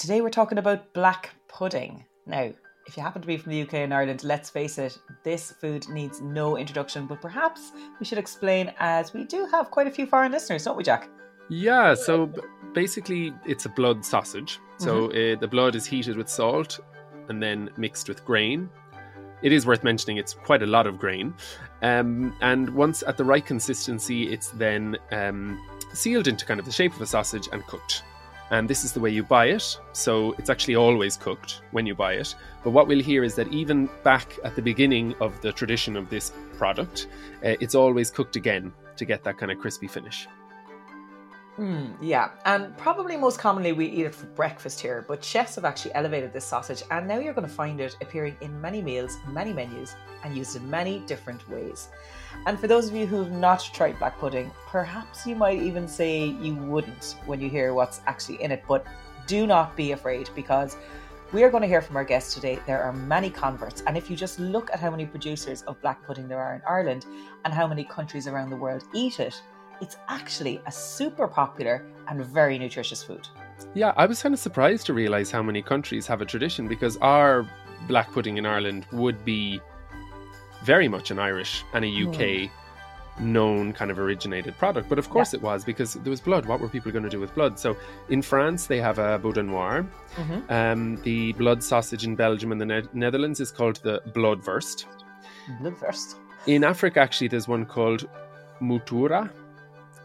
today we're talking about black pudding. Now, if you happen to be from the UK and Ireland, let's face it, this food needs no introduction, but perhaps we should explain as we do have quite a few foreign listeners, don't we, Jack? Yeah, so basically it's a blood sausage. So mm-hmm. uh, the blood is heated with salt and then mixed with grain. It is worth mentioning it's quite a lot of grain. Um, and once at the right consistency, it's then um, sealed into kind of the shape of a sausage and cooked and this is the way you buy it. So it's actually always cooked when you buy it. But what we'll hear is that even back at the beginning of the tradition of this product, uh, it's always cooked again to get that kind of crispy finish. Mm, yeah, and probably most commonly we eat it for breakfast here, but chefs have actually elevated this sausage, and now you're going to find it appearing in many meals, many menus, and used in many different ways. And for those of you who've not tried black pudding, perhaps you might even say you wouldn't when you hear what's actually in it, but do not be afraid because we are going to hear from our guests today. There are many converts, and if you just look at how many producers of black pudding there are in Ireland and how many countries around the world eat it, it's actually a super popular and very nutritious food. Yeah, I was kind of surprised to realize how many countries have a tradition because our black pudding in Ireland would be very much an Irish and a UK mm. known kind of originated product. But of course yeah. it was because there was blood. What were people going to do with blood? So in France, they have a boudin noir. Mm-hmm. Um, the blood sausage in Belgium and the ne- Netherlands is called the bloodwurst. Bloodwurst. In Africa, actually, there's one called mutura,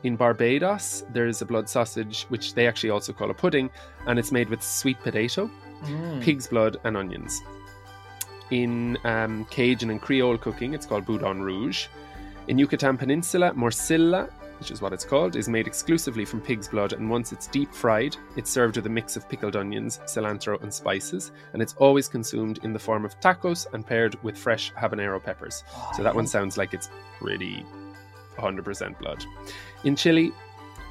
in Barbados, there's a blood sausage, which they actually also call a pudding, and it's made with sweet potato, mm. pig's blood, and onions. In um, Cajun and Creole cooking, it's called boudin rouge. In Yucatan Peninsula, morcilla, which is what it's called, is made exclusively from pig's blood, and once it's deep fried, it's served with a mix of pickled onions, cilantro, and spices, and it's always consumed in the form of tacos and paired with fresh habanero peppers. Oh, so that one sounds like it's pretty 100% blood. In Chile,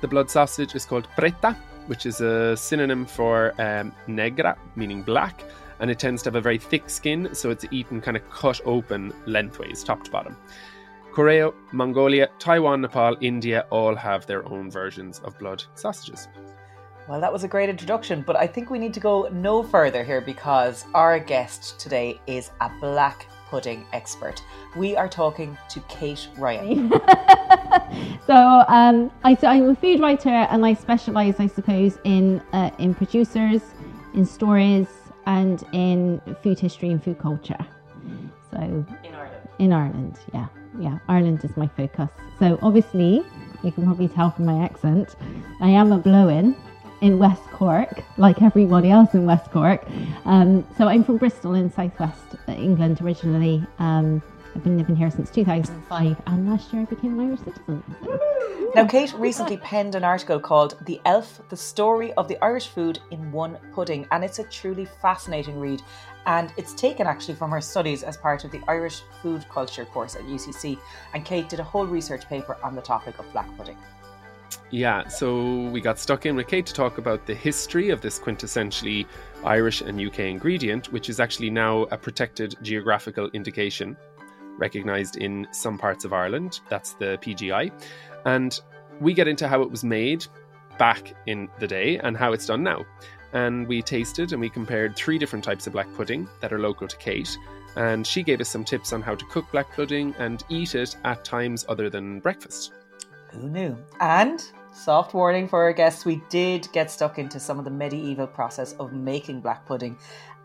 the blood sausage is called preta, which is a synonym for um, negra, meaning black, and it tends to have a very thick skin, so it's eaten kind of cut open lengthways, top to bottom. Korea, Mongolia, Taiwan, Nepal, India all have their own versions of blood sausages. Well, that was a great introduction, but I think we need to go no further here because our guest today is a black pudding expert. We are talking to Kate Ryan. so um, I, am a food writer and I specialise, I suppose, in uh, in producers, in stories, and in food history and food culture. So in Ireland. In Ireland, yeah, yeah. Ireland is my focus. So obviously, you can probably tell from my accent, I am a blow-in in West Cork, like everybody else in West Cork. Um, so I'm from Bristol in southwest England originally. Um, I've been living here since 2005, and last year I became an Irish citizen. Now, Kate recently penned an article called The Aleph The Story of the Irish Food in One Pudding, and it's a truly fascinating read. And it's taken actually from her studies as part of the Irish Food Culture course at UCC. And Kate did a whole research paper on the topic of black pudding. Yeah, so we got stuck in with Kate to talk about the history of this quintessentially Irish and UK ingredient, which is actually now a protected geographical indication recognised in some parts of Ireland. That's the PGI. And we get into how it was made back in the day and how it's done now. And we tasted and we compared three different types of black pudding that are local to Kate. And she gave us some tips on how to cook black pudding and eat it at times other than breakfast. Who knew? And soft warning for our guests, we did get stuck into some of the medieval process of making black pudding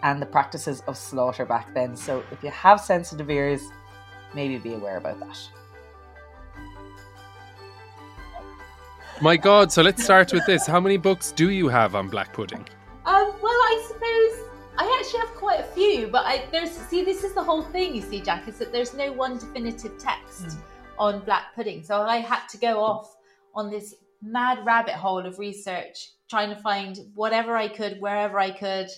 and the practices of slaughter back then. So if you have sensitive ears, maybe be aware about that. My God, so let's start with this. How many books do you have on black pudding? Um, well, I suppose I actually have quite a few, but I there's see this is the whole thing. You see, Jack, is that there's no one definitive text. Mm on black pudding. So I had to go off on this mad rabbit hole of research, trying to find whatever I could, wherever I could,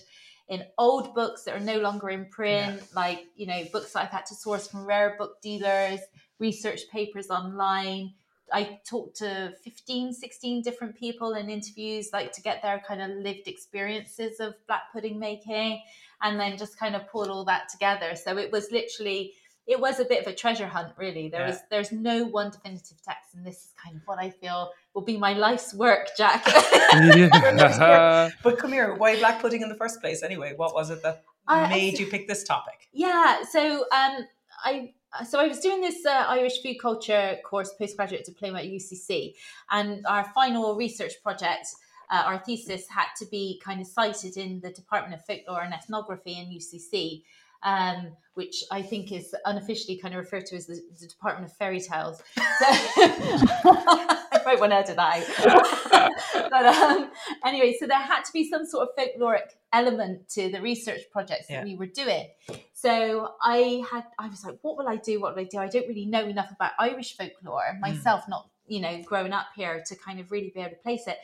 in old books that are no longer in print, yeah. like, you know, books that I've had to source from rare book dealers, research papers online. I talked to 15, 16 different people in interviews, like to get their kind of lived experiences of black pudding making, and then just kind of pull all that together. So it was literally it was a bit of a treasure hunt, really. There Yeah. was there's no one definitive text, and this is kind of what I feel will be my life's work, Jack. Yeah. But come here, why black pudding in the first place anyway? What was it that I- I made th- you pick this topic? Yeah, so um, I so I was doing this uh, Irish food culture course postgraduate diploma at UCC, and our final research project, uh, our thesis had to be kind of sited in the Department of Folklore and Ethnography in UCC. Um, which I think is unofficially kind of referred to as the, the Department of Fairy Tales. So, I might want to edit that out. but um, anyway, so there had to be some sort of folkloric element to the research projects Yeah. that we were doing. So I had, I was like, what will I do? What will I do? I don't really know enough about Irish folklore myself, not, you know, growing up here to kind of really be able to place it.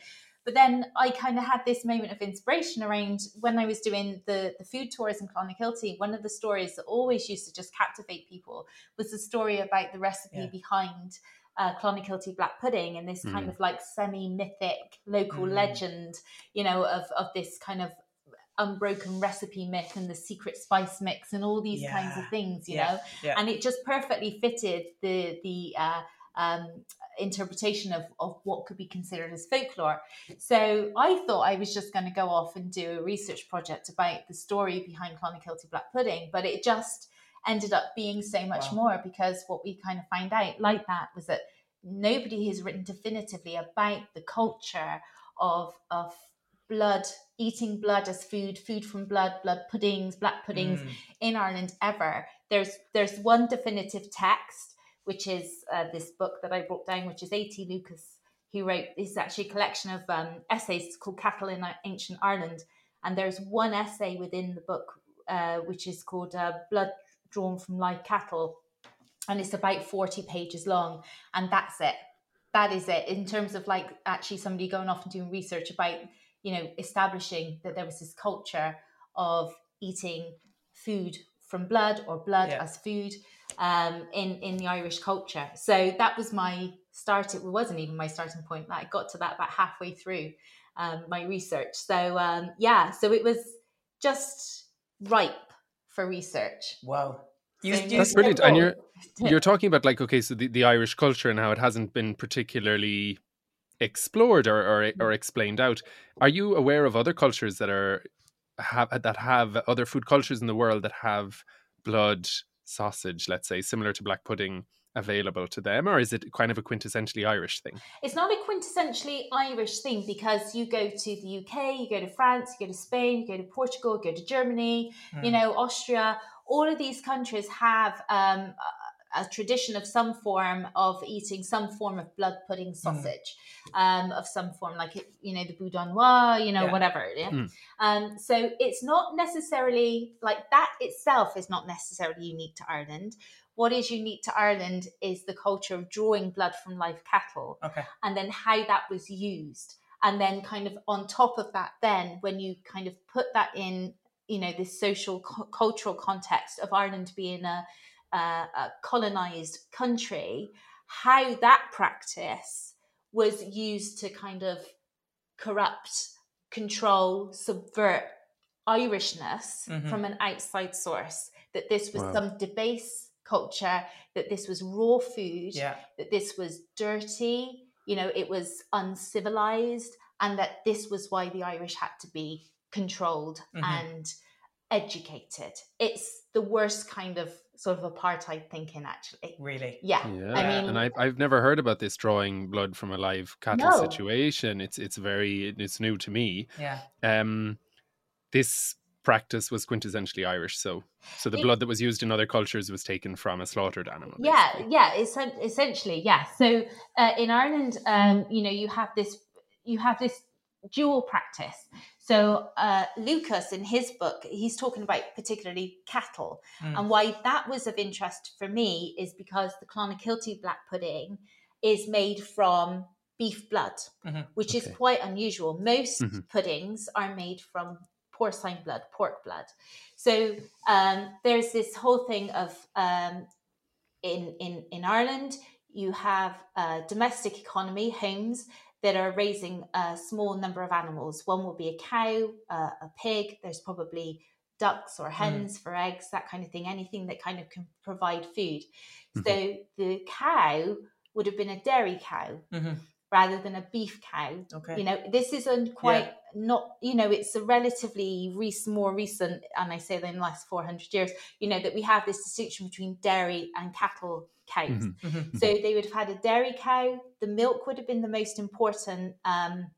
But then I kind of had this moment of inspiration around when I was doing the, the food tours in Clonakilty. One of the stories that always used to just captivate people was the story about the recipe Yeah. behind uh, Clonakilty black pudding and this kind Mm. of like semi mythic local Mm. legend, you know, of, of this kind of unbroken recipe myth and the secret spice mix and all these kinds of things, you Yeah. know Yeah. and it just perfectly fitted the the uh, um, interpretation of, of what could be considered as folklore. So I thought I was just going to go off and do a research project about the story behind Clonakilty black pudding, but it just ended up being so much Wow. more because what we kind of find out like that was that nobody has written definitively about the culture of of blood eating blood as food food from blood blood puddings black puddings Mm. in Ireland ever. There's there's one definitive text, which is uh, this book that I brought down, which is A.T. Lucas, who wrote. It's actually a collection of um, essays called Cattle in Ancient Ireland, and there's one essay within the book uh, which is called uh, Blood Drawn from Live Cattle, and it's about forty pages long, and that's it. That is it in terms of like actually somebody going off and doing research about you know establishing that there was this culture of eating food from blood or blood Yeah. as food um, in in the Irish culture. So that was my start. It wasn't even my starting point. I got to that about halfway through um, my research. So um, yeah, so it was just ripe for research. Wow. You, So you That's said- brilliant. And you're you're talking about like okay, so the, the Irish culture and how it hasn't been particularly explored or, or or explained out. Are you aware of other cultures that are have that have other food cultures in the world that have blood sausage, let's say, similar to black pudding available to them, or is it kind of a quintessentially Irish thing? It's not a quintessentially Irish thing because you go to the UK, you go to France, you go to Spain, you go to Portugal, you go to Germany, you Mm. know, Austria. All of these countries have um, a, tradition of some form of eating some form of blood pudding sausage, um, of some form, like you know the boudin noir, you know, Yeah. whatever. Yeah? Mm. Um, so it's not necessarily like that itself is not necessarily unique to Ireland. What is unique to Ireland is the culture of drawing blood from live cattle Okay. and then how that was used and then kind of on top of that then when you kind of put that in you know this social cu- cultural context of ireland being a, a, a colonized country how that practice was used to kind of corrupt control subvert irishness Mhm. from an outside source that this was Wow. some debase culture that this was raw food Yeah. that this was dirty, you know, it was uncivilized, and that this was why the Irish had to be controlled Mhm. and educated. It's the worst kind of sort of apartheid thinking, actually. Really. Yeah. Yeah, I mean, and I've I've never heard about this drawing blood from a live cattle No. situation. It's it's very it's new to me. Yeah. um, this practice was quintessentially Irish. So, so the It- blood that was used in other cultures was taken from a slaughtered animal. yeah basically. yeah essen- essentially yeah so uh, in ireland um you know you have this you have this dual practice so uh lucas in his book he's talking about particularly cattle Mm. and why that was of interest for me is because the clonakilty black pudding is made from beef blood Mhm. which is quite unusual most Mhm. puddings are made from porcine blood pork blood so um, there's this whole thing of um, in in in Ireland, you have a domestic economy homes that are raising a small number of animals. One will be a cow, uh, a pig. There's probably ducks or hens for eggs, that kind of thing, anything that kind of can provide food. So the cow would have been a dairy cow Mhm. rather than a beef cow. Okay. You know, this is a quite not, you know, it's a relatively recent, more recent, and I say that in the last 400 years, you know, that we have this distinction between dairy and cattle cows. Mhm. Mhm. So they would have had a dairy cow. The milk would have been the most important um,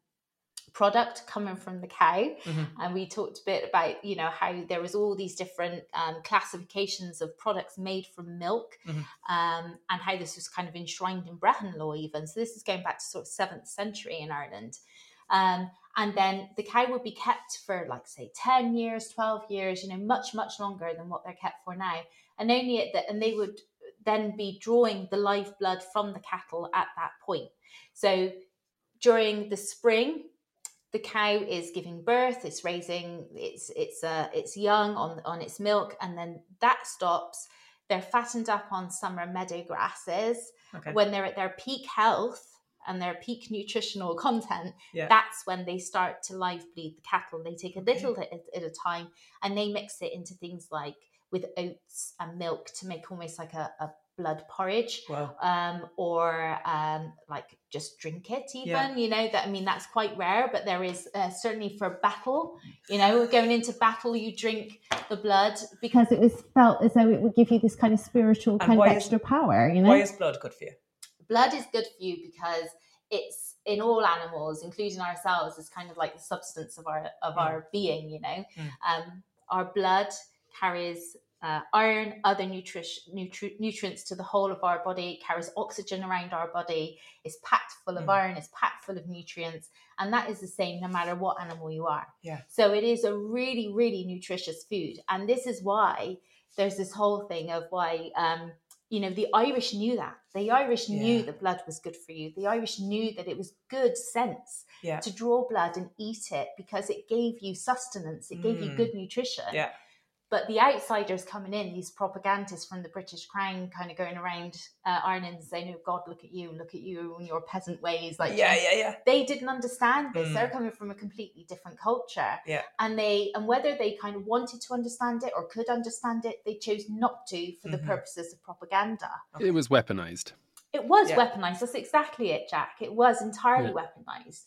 product coming from the cow. Mhm. And we talked a bit about, you know, how there was all these different um, classifications of products made from milk Mhm. um, and how this was kind of enshrined in Brehon law even. So this is going back to sort of 7th century in Ireland. Um, and then the cow would be kept for like say 10 years 12 years you know much much longer than what they're kept for now and only at the, and they would then be drawing the lifeblood from the cattle at that point so during the spring the cow is giving birth it's raising it's it's uh it's young on on its milk and then that stops they're fattened up on summer meadow grasses Okay. when they're at their peak health and their peak nutritional content, Yeah. that's when they start to live bleed the cattle. They take a little at, at a time and they mix it into things like with oats and milk to make almost like a, a blood porridge. Wow. Um, or um, like just drink it, even Yeah. you know that I mean that's quite rare, but there is uh, certainly for battle. You know, going into battle, you drink the blood because because it was felt as though it would give you this kind of spiritual And kind of why is- extra power, you know? Why is blood good for you? blood is good for you because it's in all animals including ourselves is kind of like the substance of our of Mm. our being you know Mm. um, our blood carries uh, iron other nutri- nutri- nutrients to the whole of our body carries oxygen around our body it's packed full of Mm. iron it's packed full of nutrients and that is the same no matter what animal you are Yeah. so it is a really really nutritious food and this is why there's this whole thing of why um, you know the irish knew that the irish knew Yeah. that blood was good for you the irish knew that it was good sense Yeah. to draw blood and eat it because it gave you sustenance it gave you Mm. good nutrition Yeah. But the outsiders coming in these propagandists from the british crown kind of going around uh, ireland and saying oh god look at you look at you and your peasant ways like yeah, yeah, yeah. they didn't understand this Mm. they're coming from a completely different culture Yeah. and they and whether they kind of wanted to understand it or could understand it they chose not to for the Mhm. purposes of propaganda It was weaponized. it was Yeah. weaponized that's exactly it jack it was entirely Yeah. weaponized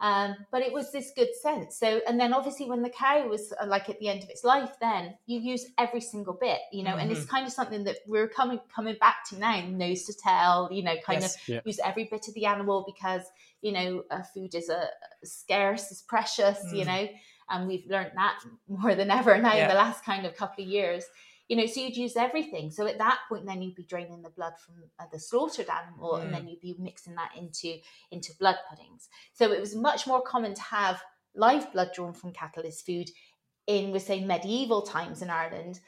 um, but it was this good sense so and then obviously when the cow was uh, like at the end of its life then you use every single bit you know and Mm-hmm. it's kind of something that we're coming coming back to now nose to tail you know kind Yes. of Yeah. use every bit of the animal because you know uh, food is a scarce is precious you Mm. know and we've learned that more than ever now in the last kind of couple of years you know so you'd use everything so at that point then you'd be draining the blood from uh, the slaughtered animal and Mm. then you'd be mixing that into into blood puddings so it was much more common to have live blood drawn from cattle as food in we say medieval times in Ireland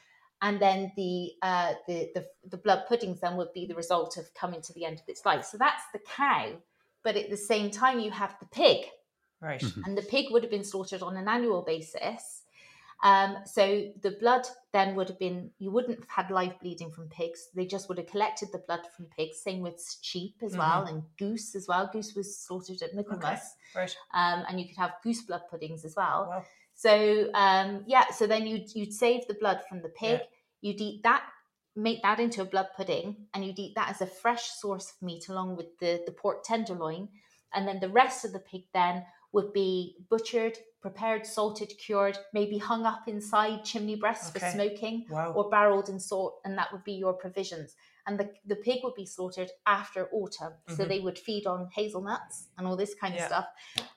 and then the, uh, the the the blood puddings then would be the result of coming to the end of its life so that's the cow but at the same time you have the pig Right. Mhm. and the pig would have been slaughtered on an annual basis. Um, so the blood then would have been, you wouldn't have had live bleeding from pigs. They just would have collected the blood from pigs. Same with sheep as well and goose as well. Goose was slaughtered at Michaelmas. Right. Um, and you could have goose blood puddings as well. Wow. So um, yeah, so then you'd you'd save the blood from the pig. Yeah. You'd eat that, make that into a blood pudding, and you'd eat that as a fresh source of meat along with the the pork tenderloin, and then the rest of the pig then would be butchered, prepared, salted, cured, maybe hung up inside chimney breasts for smoking, Wow. or barreled in salt, and that would be your provisions. And the, the pig would be slaughtered after autumn. So Mhm. they would feed on hazelnuts and all this kind of stuff.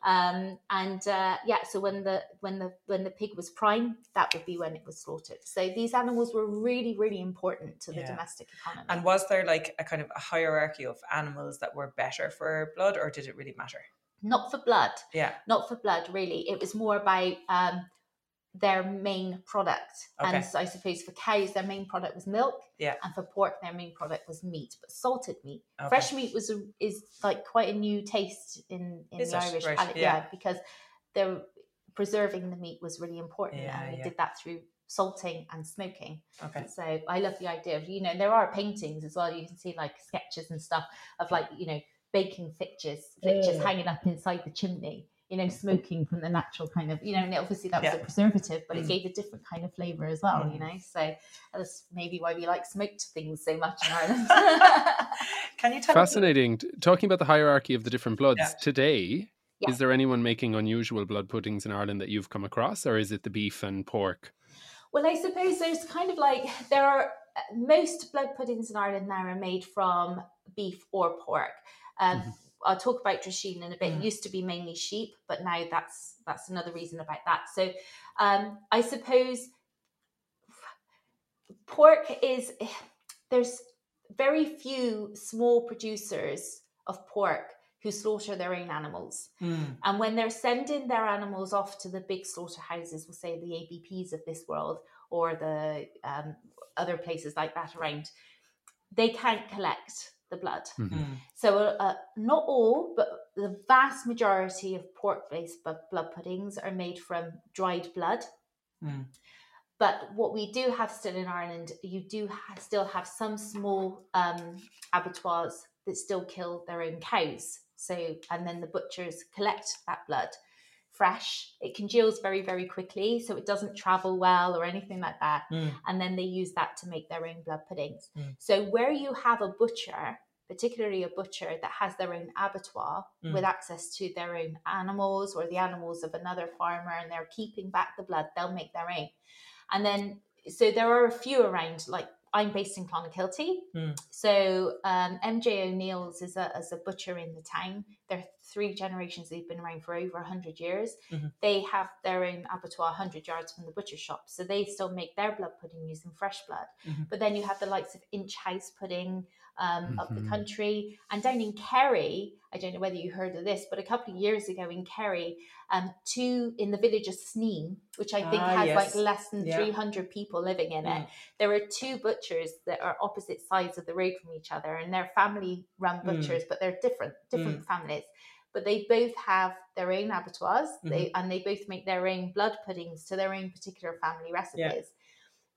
Um, and uh, yeah, so when the when the when the pig was prime, that would be when it was slaughtered. So these animals were really, really important to the Yeah. domestic economy. And was there like a kind of a hierarchy of animals that were better for blood, or did it really matter? Not for blood, Yeah. not for blood, really. It was more about um, their main product. Okay. And so I suppose for cows, their main product was milk. Yeah. And for pork, their main product was meat, but salted meat. Okay. Fresh meat was a, is like quite a new taste in, in the? Irish palate. yeah. Yeah. because they're preserving the meat was really important. Yeah, and we yeah. did that through salting and smoking. Okay. So I love the idea of, you know, there are paintings as well. You can see like sketches and stuff of like, you know, baking fixtures, fixtures Yeah. hanging up inside the chimney. you know, smoking from the natural kind of, you know, and obviously that was Yeah. a preservative, but it Mm. gave a different kind of flavour as well, you Mm. know. So that's maybe why we like smoked things so much in Ireland. Can you tell? Fascinating. T- Talking about the hierarchy of the different bloods Yeah. today, Yeah. is there anyone making unusual blood puddings in Ireland that you've come across, or is it the beef and pork? Well, I suppose there's kind of like there are uh, most blood puddings in Ireland now are made from beef or pork. Um, Mhm. I'll talk about Drisheen in a bit. Mm. It used to be mainly sheep, but now that's that's another reason about that. So um, I suppose pork is there's very few small producers of pork who slaughter their own animals. Mm, And when they're sending their animals off to the big slaughterhouses, we'll say the ABPs of this world or the um, other places like that around, they can't collect the blood. Mhm. mm, So, uh, not all, but the vast majority of pork based blood puddings are made from dried blood. mm. But what we do have still in Ireland, you do ha- still have some small um, abattoirs that still kill their own cows. So, and then the butchers collect that blood fresh. It congeals very, very quickly, so it doesn't travel well or anything like that. Mm. And then they use that to make their own blood puddings. Mm. So, where you have a butcher, particularly a butcher that has their own abattoir Mm. with access to their own animals or the animals of another farmer, and they're keeping back the blood, they'll make their own. And then, so there are a few around, like I'm based in Clonakilty. Mm. So um, MJ O'Neill's is a, is a butcher in the town. They're three generations, they've been around for over 100 years. Mhm. They have their own abattoir 100 yards from the butcher shop. So they still make their blood pudding using fresh blood. Mhm. But then you have the likes of Inch House Pudding um, up the country. And down in Kerry, I don't know whether you heard of this, but a couple of years ago in Kerry, um, two in the village of Sneem, which I think Ah, has yes. like less than Yeah. 300 people living in it. Mm. There are two butchers that are opposite sides of the road from each other, and they're family run Mm. butchers, but they're different, different families. But they both have their own abattoirs, they, Mm-hmm. and they both make their own blood puddings to their own particular family recipes.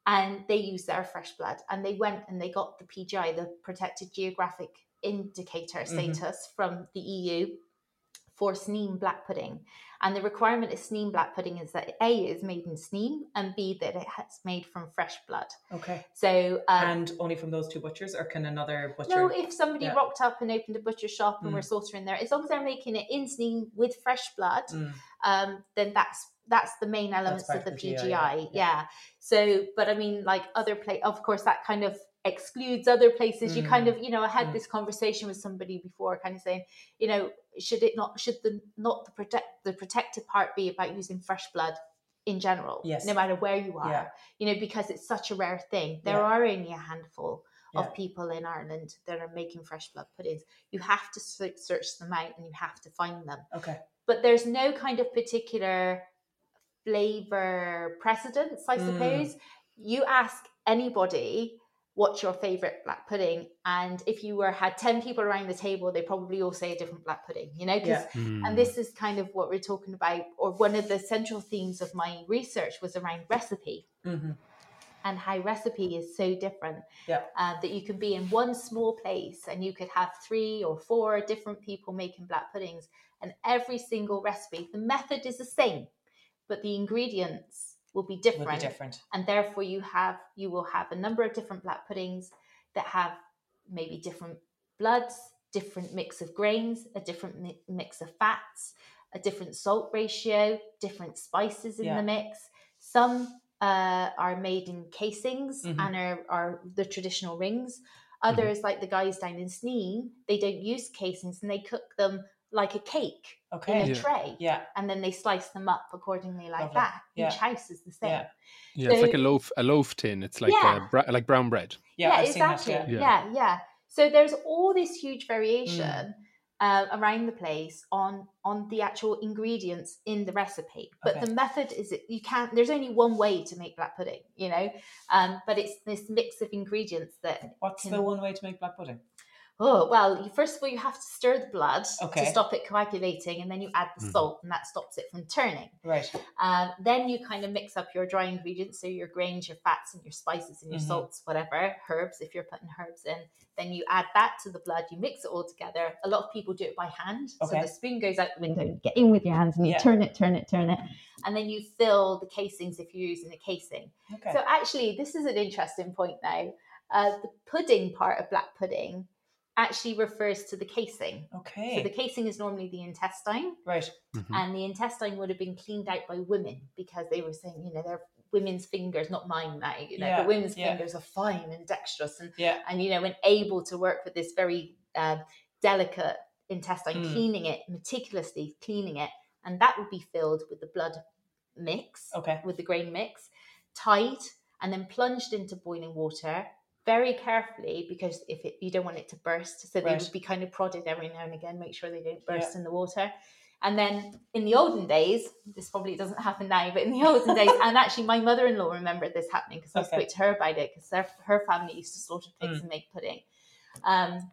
And they use their fresh blood, and they went and they got the PGI, the Protected Geographic Indicator Mhm. status from the EU for Sneem black pudding. And the requirement of Sneem black pudding is that A is made in Sneem and B that it has made from fresh blood. Okay. So um, and only from those two butchers, or can another butcher? no, if somebody Yeah. rocked up and opened a butcher shop and Mm. we're slaughtering there, as long as they're making it in Sneem with fresh blood, Mm, um, then that's that's the main elements of the the GI, PGI. yeah. Yeah. So, but I mean, like other place, of course, that kind of excludes other places. You kind Mm. of, you know, I had Mm. this conversation with somebody before, kind of saying, you know, should it not, should the not the protect the protected part be about using fresh blood in general, Yes. no matter where you are, Yeah. you know, because it's such a rare thing. There Yeah. are only a handful Yeah. of people in Ireland that are making fresh blood puddings. You have to search them out and you have to find them Okay. but there's no kind of particular flavor precedence, I Mm. suppose. You ask anybody what's your favorite black pudding, and if you were had 10 people around the table, they probably all say a different black pudding, you know? 'cause- Yeah. Hmm. And this is kind of what we're talking about, or one of the central themes of my research was around recipe hmm and how recipe is so different Yeah. uh, that you can be in one small place and you could have three or four different people making black puddings and every single recipe the method is the same but the ingredients will be different, be different. and therefore you have you will have a number of different black puddings that have maybe different bloods different mix of grains a different mi- mix of fats a different salt ratio different spices in Yeah. the mix some uh, are made in casings Mhm. and are, are the traditional rings Mm-hmm. others like the guys down in Sneem they don't use casings and they cook them like a cake in a Yeah. tray Yeah. and then they slice them up accordingly like Lovely. that Yeah. each house is the same Yeah. yeah, it's like a loaf, a loaf tin. It's like Yeah. uh, bra- like brown bread. Yeah. yeah, that, exactly. yeah. Yeah. yeah. yeah, So there's all this huge variation Mm. uh, around the place on on the actual ingredients in the recipe, but Okay. the method is you can't. There's only one way to make black pudding, you know, um, but it's this mix of ingredients that What's can- the one way to make black pudding? Oh well, you, first of all, you have to stir the blood Okay. to stop it coagulating, and then you add the Mhm. salt, and that stops it from turning. Right. Um, then you kind of mix up your dry ingredients, so your grains, your fats, and your spices, and your Mhm. salts, whatever, herbs, if you're putting herbs in. Then you add that to the blood, you mix it all together. A lot of people do it by hand. Okay. So the spoon goes out the window, window, get in with your hands and you Yeah. turn it, turn it, turn it. and then you fill the casings if you're using a casing. Okay. So actually, this is an interesting point now. Uh, the pudding part of black pudding actually refers to the casing. okay. So the casing is normally the intestine. right. Mhm. and the intestine would have been cleaned out by women because they were saying, you know, they're women's fingers, not mine now, you know, Yeah, but women's yeah. fingers are fine and dexterous and, Yeah. and you know, and able to work with this very uh, delicate intestine, Mm. cleaning it meticulously, cleaning it, and that would be filled with the blood mix, Okay. with the grain mix, tied, and then plunged into boiling water. Very carefully because if it, you don't want it to burst, so they Right. would be kind of prodded every now and again, make sure they don't burst in the water. And then in the olden days, this probably doesn't happen now, but in the olden days, and actually my mother-in-law remembered this happening because I spoke to her about it because her family used to slaughter pigs Mm. and make pudding. Um,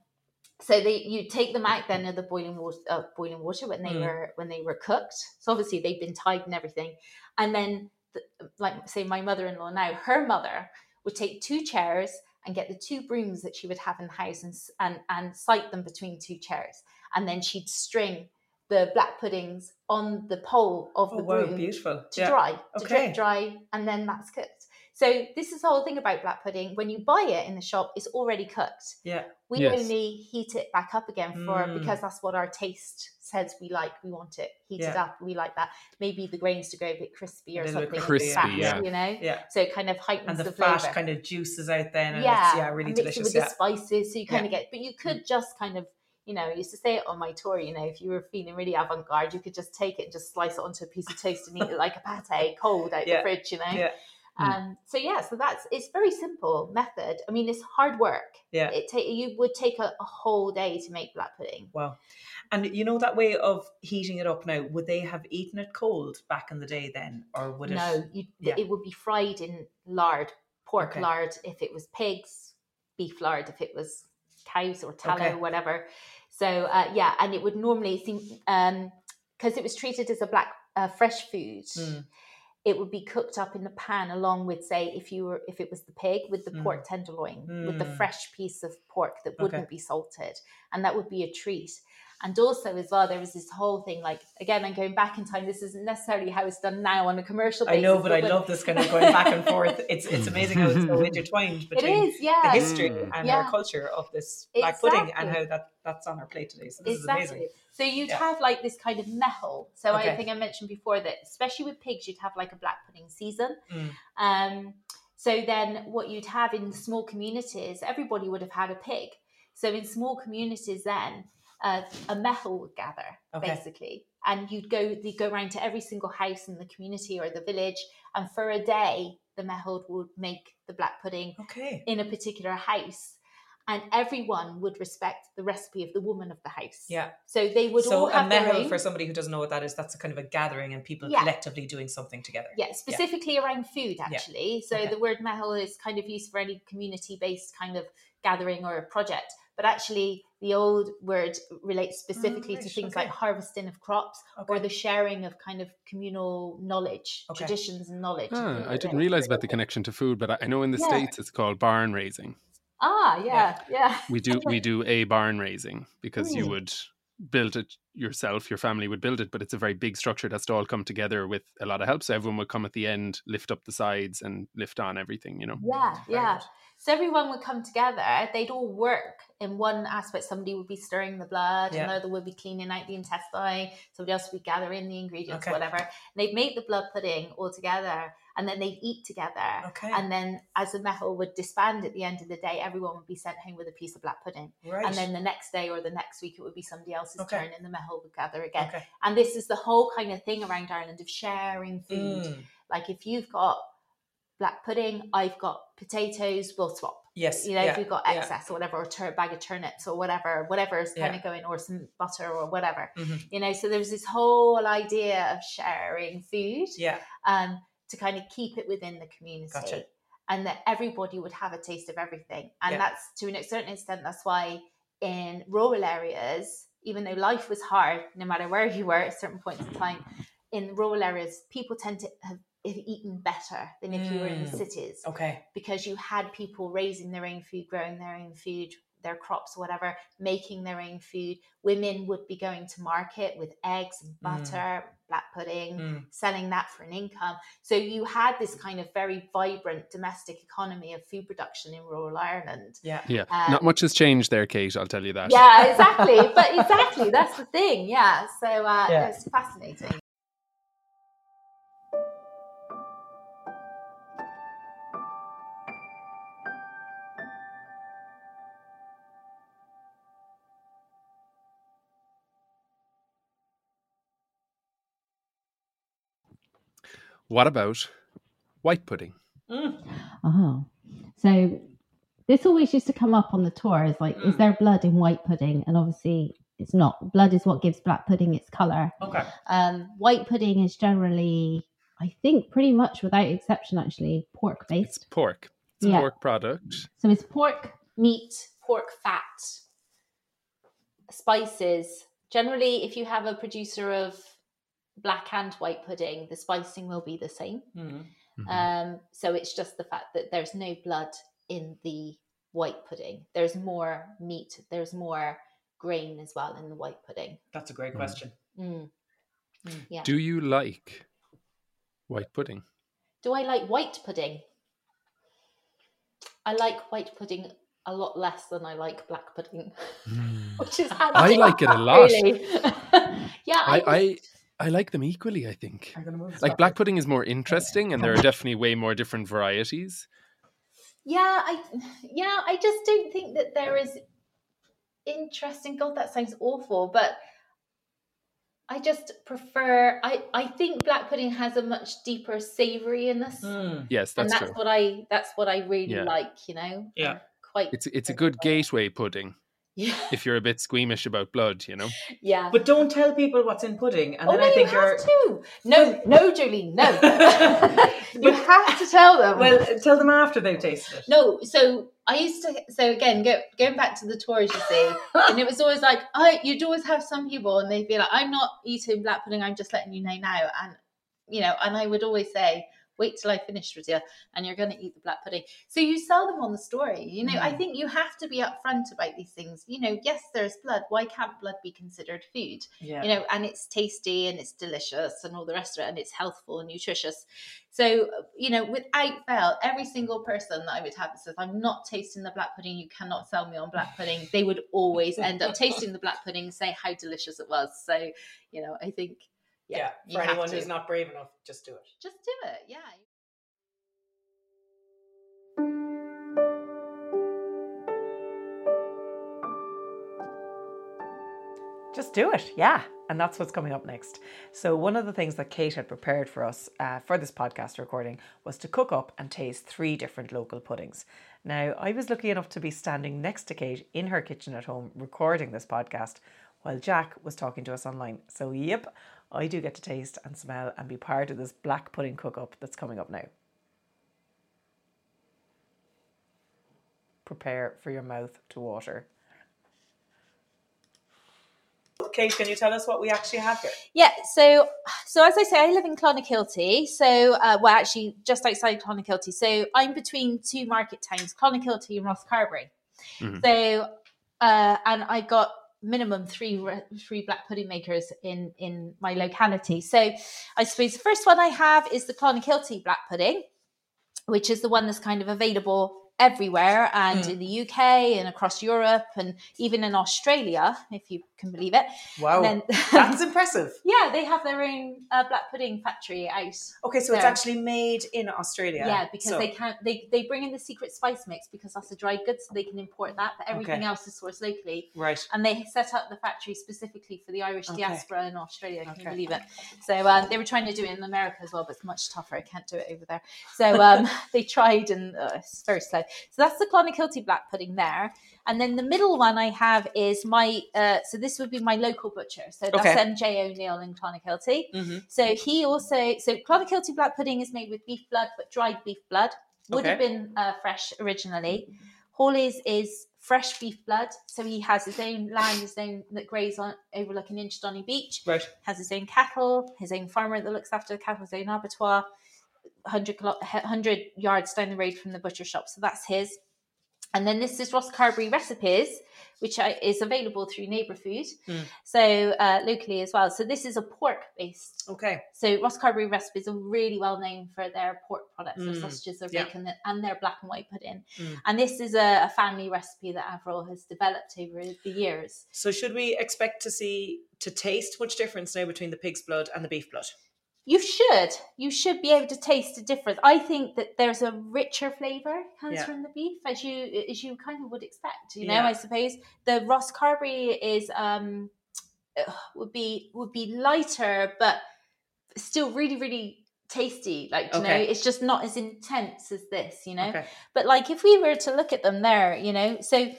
so they you take them out then of the boiling water, uh, boiling water when they Mm. were when they were cooked. So obviously they've been tied and everything, and then the, like say my mother-in-law now, her mother would take two chairs and get the two brooms that she would have in the house and and and sight them between two chairs, and then she'd string the black puddings on the pole of Oh, the wow. broom Beautiful. to yeah. dry, to Okay. drip dry, and then that's cooked. So this is the whole thing about black pudding. When you buy it in the shop, it's already cooked. Yeah. We Yes. only heat it back up again for Mm. because that's what our taste says we like. We want it heated Yeah. up. We like that. Maybe the grains to go a bit crispy or A little bit something. crispy, fat, yeah. You know, Yeah. so it kind of heightens And the, the, fat flavor. kind of juices out then. And yeah, It's, yeah. Really and delicious. with Yeah. the spices, so you kind Yeah. of get. But you could just kind of. You know, I used to say it on my tour, you know, if you were feeling really avant garde, you could just take it and just slice it onto a piece of toast and eat it like a pate cold out Yeah. the fridge, you know? Yeah. Mm. Um, so yeah, so that's it's very simple method. I mean, it's hard work. Yeah. It take you would take a, a whole day to make black pudding. Wow. And you know that way of heating it up now, would they have eaten it cold back in the day then? Or would it No, you, Yeah. it would be fried in lard, pork Okay. lard if it was pigs, beef lard if it was cows or tallow Okay. or whatever. So uh, yeah, and it would normally seem um because it was treated as a black uh, fresh food. Mm. It would be cooked up in the pan along with, say, if you were if it was the pig with the Mm. pork tenderloin with the Mm. fresh piece of pork that wouldn't be salted, and that would be a treat. And also, as well, there was this whole thing. Like again, I'm going back in time. This isn't necessarily how it's done now on a commercial. Basis. I know, but I when- love this kind of going back and forth. It's it's amazing how it's so intertwined between is, yeah, the history Mm. and Yeah. our culture of this black pudding and Exactly. how that that's on our plate today. So this is amazing. So you'd Yeah. have like this kind of meitheal. So Okay. I think I mentioned before that, especially with pigs, you'd have like a black pudding season. Mm. Um, so then what you'd have in small communities, everybody would have had a pig. So in small communities, then uh, a meitheal would gather Okay. basically, and you'd go you'd go around to every single house in the community or the village, and for a day the meitheal would make the black pudding Okay. in a particular house. And everyone would respect the recipe of the woman of the house. Yeah. So they would so all a have meitheal, own. for somebody who doesn't know what that is, that's a kind of a gathering and people Yeah. collectively doing something together. Yeah, specifically around food, Yeah. actually. So Okay. the word meitheal is kind of used for any community based kind of gathering or a project. But actually, the old word relates specifically to things okay. like harvesting of crops Okay. or the sharing of kind of communal knowledge, Okay. traditions and knowledge. Ah, I didn't realize about the connection to food, but I- I know in the Yeah. states it's called barn raising. Ah, yeah, yeah. We do we do a barn raising because you Mm. would build it yourself, your family would build it, but it's a very big structure that's to all come together with a lot of help. So everyone would come at the end, lift up the sides, and lift on everything. You know. Yeah, Very yeah. So everyone would come together. They'd all work in one aspect. Somebody would be stirring the blood, Yeah. another would be cleaning out the intestine, somebody else would be gathering the ingredients, Okay. whatever. And they'd make the blood pudding all together, and then they'd eat together. Okay. And then, as the meitheal would disband at the end of the day, everyone would be sent home with a piece of black pudding. right. And then the next day or the next week, it would be somebody else's Okay. turn, and the meitheal would gather again. okay. And this is the whole kind of thing around Ireland of sharing food. Mm. Like if you've got black pudding, I've got potatoes, we'll swap. Yes. You know, yeah, if you've got yeah. excess or whatever, or tur- bag of turnips or whatever, whatever is kind Yeah. of going, or some butter or whatever. Mhm. You know, so there's this whole idea of sharing food Yeah. um, to kind of keep it within the community. Gotcha. And that everybody would have a taste of everything. And Yeah. that's to a certain extent, that's why in rural areas, even though life was hard, no matter where you were at certain points in time, in rural areas, people tend to have, eaten better than if you were in the Mm. cities Okay. because you had people raising their own food, growing their own food, their crops, whatever, making their own food. Women would be going to market with eggs and Mm. butter, black pudding, Mm. selling that for an income. So you had this kind of very vibrant domestic economy of food production in rural Ireland. Yeah. Yeah, Um, not much has changed there, Kate. I'll tell you that. Yeah, exactly. but exactly, that's the thing. Yeah. So uh, Yeah. it's fascinating. What about white pudding? Mm. Oh, so this always used to come up on the tour is Like, is Mm. there blood in white pudding? And obviously, it's not. Blood is what gives black pudding its color. Okay. Um, white pudding is generally, I think, pretty much without exception, actually, pork It's based. pork. It's a Yeah. pork product. So it's pork. Meat, pork fat, spices. Generally, if you have a producer of black and white pudding, the spicing will be the same. Mm. Mhm. Um, so it's just the fact that there's no blood in the white pudding. There's more meat. There's more grain as well in the white pudding. That's a great Mm. question. Mm. Mm, yeah. Do you like white pudding? Do I like white pudding? I like white pudding a lot less than I like black pudding, which is handy. I like it a lot. Really. yeah, I, I, I I like them equally. I think. I'm gonna move. this Like black pudding is more interesting, and there are definitely way more different varieties. yeah, I yeah, I just don't think that there is interesting. God, that sounds awful, but I just prefer. I I think black pudding has a much deeper savoury savouriness, Mm. Yes, that's and that's that's true. what I that's what I really Yeah. like. You know, Yeah. Quite. It's it's a good gateway pudding Yeah, if you're a bit squeamish about blood, you know. yeah. But don't tell people what's in pudding, and oh then no, I think you you're. have to. No, no, Julie, no. you have to tell them. Well, tell them after they've tasted it. No, so I used to. So again, go, going back to the tours, you see, and it was always like, I. you'd always have some people, and they'd be like, "I'm not eating black pudding. I'm just letting you know now." And you know, and I would always say, "Wait till I finish with you, and you're going to eat the black pudding." So you sell them on the story. You know, I Mm. think you have to be upfront about these things. You know, yes, there's blood. Why can't blood be considered food? Yeah. you know, and it's tasty and it's delicious and all the rest of it, and it's healthful and nutritious. So, you know, without fail, every single person that I would have that says, I'm not tasting the black pudding, you cannot sell me on black pudding, they would always end up tasting the black pudding say how delicious it was. So, you know, I think, yeah, yeah. For anyone to. who's not brave enough, just do it. just do it. Yeah. Just do it, yeah. And that's what's coming up next. So, one of the things that Kate had prepared for us uh, for this podcast recording was to cook up and taste three different local puddings. Now, I was lucky enough to be standing next to Kate in her kitchen at home recording this podcast while Jack was talking to us online. So, yep, I do get to taste and smell and be part of this black pudding cook up that's coming up now. Prepare for your mouth to water. Kate, can you tell us what we actually have here? Yeah, so so as I say, I live in Clonakilty. So, uh, well, actually, just outside Clonakilty. So I'm between two market towns, Clonakilty and Rosscarbery. Mhm. So, uh, and I got minimum three three black pudding makers in in my locality. So, I suppose the first one I have is the Clonakilty black pudding, which is the one that's kind of available everywhere and Mm. in the UK and across Europe and even in Australia, if you can believe it. Wow, then that's impressive. yeah, they have their own uh, black pudding factory out. Okay, so it's actually made in Australia. Yeah, because So- they can't. They they bring in the secret spice mix because that's a dry good, so they can import that. But everything Okay. else is sourced locally, right. and they set up the factory specifically for the Irish Okay. diaspora in Australia. Can Okay. you believe it? So um, they were trying to do it in America as well, but it's much tougher. I can't do it over there. So um, they tried, and uh, it's very slow. So that's the Clonakilty black pudding there. And then the middle one I have is my. Uh, so this would be my local butcher. So that's Okay. MJ O'Neill in Clonakilty. Mm-hmm. So he also so Clonakilty black pudding is made with beef blood, but dried beef blood would have been uh, fresh originally. Haulie's is fresh beef blood. So he has his own land, his own that graze on overlooking Inchydonny Beach. Right. Has his own cattle, his own farmer that looks after the cattle, his own abattoir. 100, kilo- 100 yards down the road from the butcher shop. So that's his. And then this is Rosscarbery Recipes, which I, is available through Neighbour Food, Mm. so uh, locally as well. So this is a pork based. Okay. So Rosscarbery Recipes are really well known for their pork products, their Mm. sausages, their Yeah. bacon, and their black and white pudding. Mm. And this is a, a family recipe that Avril has developed over the years. So should we expect to see to taste much difference now between the pig's blood and the beef blood? You should. You should be able to taste the difference. I think that there's a richer flavour comes Yeah. from the beef, as you as you kind of would expect. You know, Yeah. I suppose the Rosscarbery is um would be would be lighter, but still really really tasty. Like you know, it's just not as intense as this. You know, Okay. but like if we were to look at them there, you know, so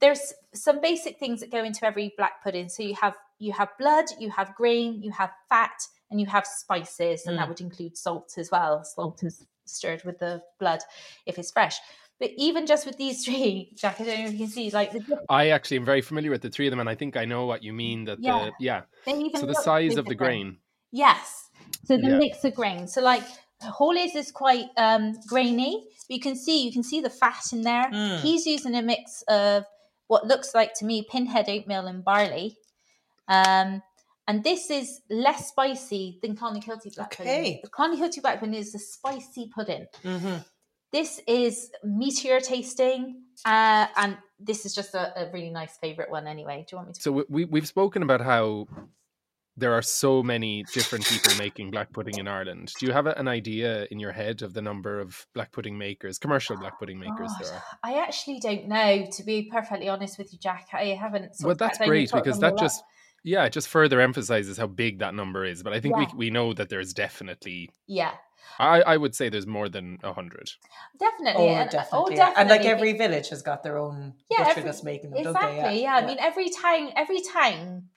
there's some basic things that go into every black pudding. So you have you have blood, you have grain, you have fat, and you have spices, and Mm. that would include salt as well. Salt is stirred with the blood if it's fresh. But even just with these three, Jack, I don't know if you can see, like the, I actually am very familiar with the three of them, and I think I know what you mean. That Yeah. the yeah, so the size of the grain. Yes. So the Yeah. mix of grain. So like Haulie's is quite um, grainy. You can see you can see the fat in there. Mm. He's using a mix of what looks like to me pinhead oatmeal and barley. Um, and this is less spicy than Clonakilty black Okay. pudding. The Clonakilty black pudding is a spicy pudding. Mm-hmm. This is meatier tasting, uh, and this is just a, a really nice favorite one. Anyway, do you want me to? So we- we we've spoken about how there are so many different people making black pudding in Ireland. Do you have a, an idea in your head of the number of black pudding makers, commercial black pudding makers God, there are? I actually don't know. To be perfectly honest with you, Jack, I haven't. Well, that's sat down and great because that just up. Yeah, it just further emphasizes how big that number is. But I think Yeah. we we know that there's definitely yeah, I, I would say there's more than a hundred. definitely, Oh, and, definitely. oh, yeah. And like every village has got their own Yeah, butcher every- that's making them, exactly. don't they? Yeah. I mean, every town, every town,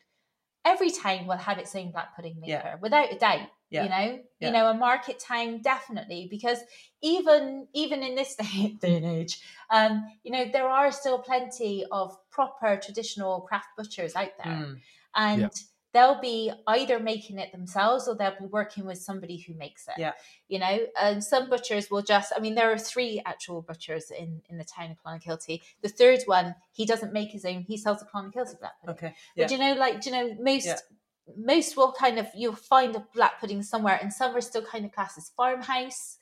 every town will have its own black pudding maker, Yeah. without a doubt. Yeah. You know, Yeah. you know, a market town definitely because even even in this day, day and age, um, you know, there are still plenty of proper traditional craft butchers out there. Mm. And Yeah. they'll be either making it themselves or they'll be working with somebody who makes it Yeah. you know and some butchers will just i mean there are three actual butchers in in the town of clonakilty the third one he doesn't make his own he sells the clonakilty black pudding Okay. Yeah. but you know like do you know most Yeah. most will kind of you'll find a black pudding somewhere and some are still kind of classed as farmhouse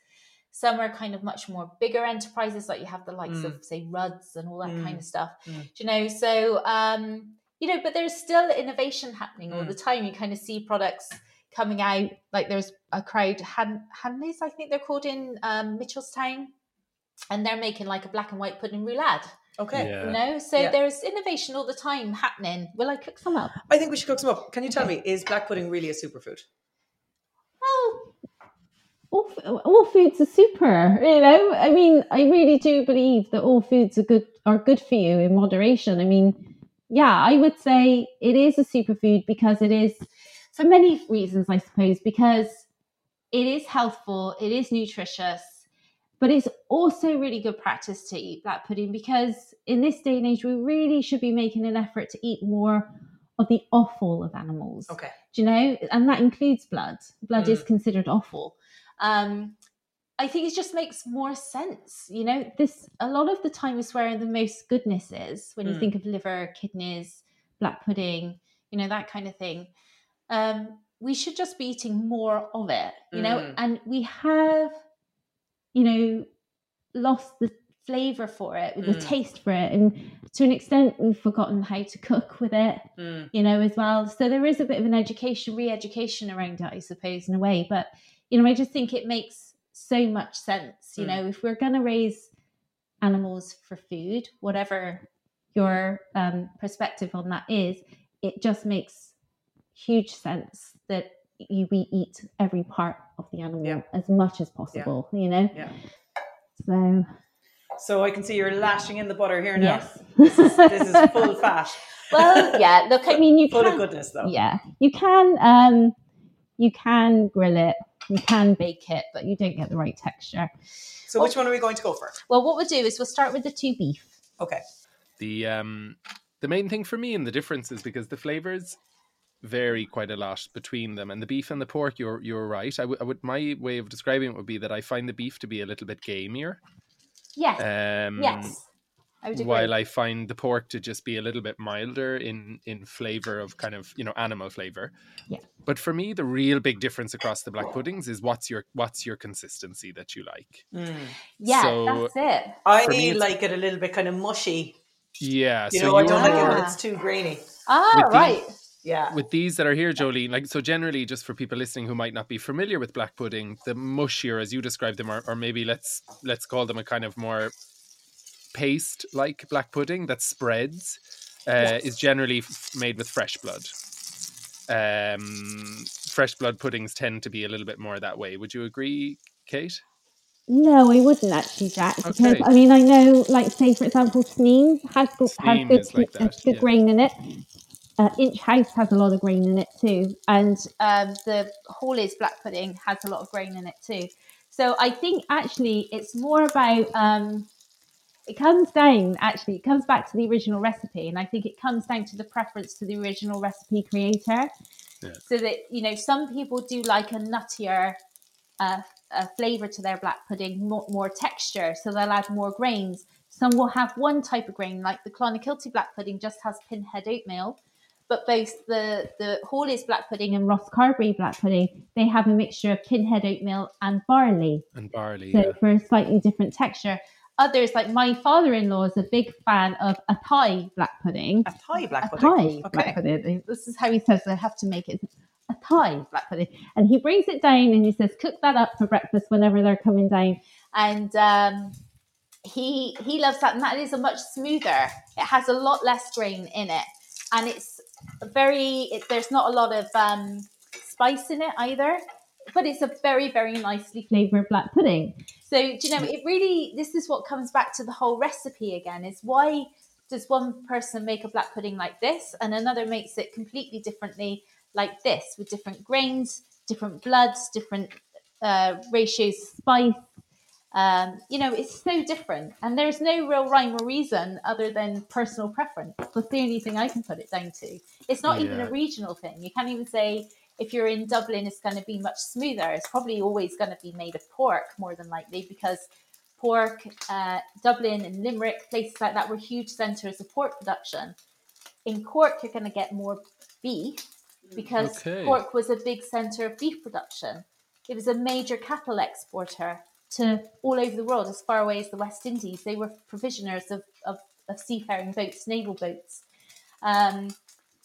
some are kind of much more bigger enterprises like you have the likes Mm. of say rudds and all that Mm. kind of stuff Mm. do you know so um you know but there's still innovation happening all Mm. the time you kind of see products coming out like there's a crowd Han- hanleys i think they're called in um mitchelstown and they're making like a black and white pudding roulade Okay. Yeah. you know so Yeah. there's innovation all the time happening will i cook some up I think we should cook some up. Can you tell me, is black pudding really a superfood? oh all, all foods are super you know i mean i really do believe that all foods are good are good for you in moderation i mean yeah i would say it is a superfood because it is for many reasons i suppose because it is healthful it is nutritious but it's also really good practice to eat black pudding because in this day and age we really should be making an effort to eat more of the offal of animals Okay. do you know and that includes blood blood is Mm. considered offal um i think it just makes more sense you know this a lot of the time is where the most goodness is when you Mm. think of liver kidneys black pudding you know that kind of thing um we should just be eating more of it you know Mm. and we have you know lost the flavor for it the Mm. taste for it and to an extent we've forgotten how to cook with it Mm. you know, as well. So there is a bit of an education, re-education around it, I suppose, in a way. But you know, I just think it makes so much sense. You Mm. know, if we're going to raise animals for food, whatever your um, perspective on that is, it just makes huge sense that you we eat every part of the animal Yeah. as much as possible. You know, Yeah. so So I can see you're lashing in the butter here now. yes, This is, this is full fat. well yeah look I mean, you Full can of goodness, though. yeah you can um you can grill it you can bake it but you don't get the right texture So which one are we going to go for? well what we'll do is we'll start with the two beef Okay. The um, the main thing for me and the difference is because the flavors vary quite a lot between them, and the beef and the pork. You're you're right. I would would my way of describing it would be that I find the beef to be a little bit gamier. Yes. Um, yes. I while I find the pork to just be a little bit milder in in flavor of kind of you know animal flavor. Yeah. But for me, the real big difference across the black puddings is what's your what's your consistency that you like. yeah, so- that's it. I For me, it's- like it a little bit kind of mushy. Yeah. You so know, I don't like it when it's too grainy. Ah, With the- right. Yeah. with these that are here, Jolene, like so generally, just for people listening who might not be familiar with black pudding, the mushier, as you described them, or, or maybe let's let's call them a kind of more paste like black pudding that spreads, uh, is generally f- made with fresh blood. Um, fresh blood puddings tend to be a little bit more that way. Would you agree, Kate? No, I wouldn't actually, Jack. Because Okay. I mean, I know, like, say for example, Sneem has good, has good, like has that, good yeah. grain in it. Uh, Inch House has a lot of grain in it too, and um, the Haulie's black pudding has a lot of grain in it too. So I think actually it's more about um, it comes down actually it comes back to the original recipe, and I think it comes down to the preference to the original recipe creator. Yeah. So that you know some people do like a nuttier uh, uh, flavor to their black pudding, more, more texture, so they'll add more grains. Some will have one type of grain, like the Clonakilty black pudding just has pinhead oatmeal but both the the Haulie's black pudding and Rosscarbery black pudding, they have a mixture of pinhead oatmeal and barley. And barley. So yeah. for a slightly different texture. Others, like my father-in-law, is a big fan of A Thai black pudding. A Thai black a pudding. Thai Okay. black pudding. This is how he says I have to make it. A Thai black pudding. And he brings it down and he says, cook that up for breakfast whenever they're coming down. and um, he he loves that, and that is a much smoother. It has a lot less grain in it, and it's very. It, there's not a lot of um, spice in it either, but it's a very very nicely Flavour black pudding. So, do you know, it really, this is what comes back to the whole recipe again is why does one person make a black pudding like this and another makes it completely differently like this with different grains, different bloods, different uh, ratios, spice. Um, you know, it's so different, and there's no real rhyme or reason other than personal preference. That's the only thing I can put it down to. It's not even a regional thing. You can't even say if you're in Dublin, it's going to be much smoother. It's probably always going to be made of pork more than likely because pork, uh, Dublin and Limerick, places like that were huge centres of pork production. In Cork, you're going to get more beef because Okay. Cork was a big centre of beef production. It was a major cattle exporter to all over the world, as far away as the West Indies. They were provisioners of, of, of seafaring boats, naval boats. Um,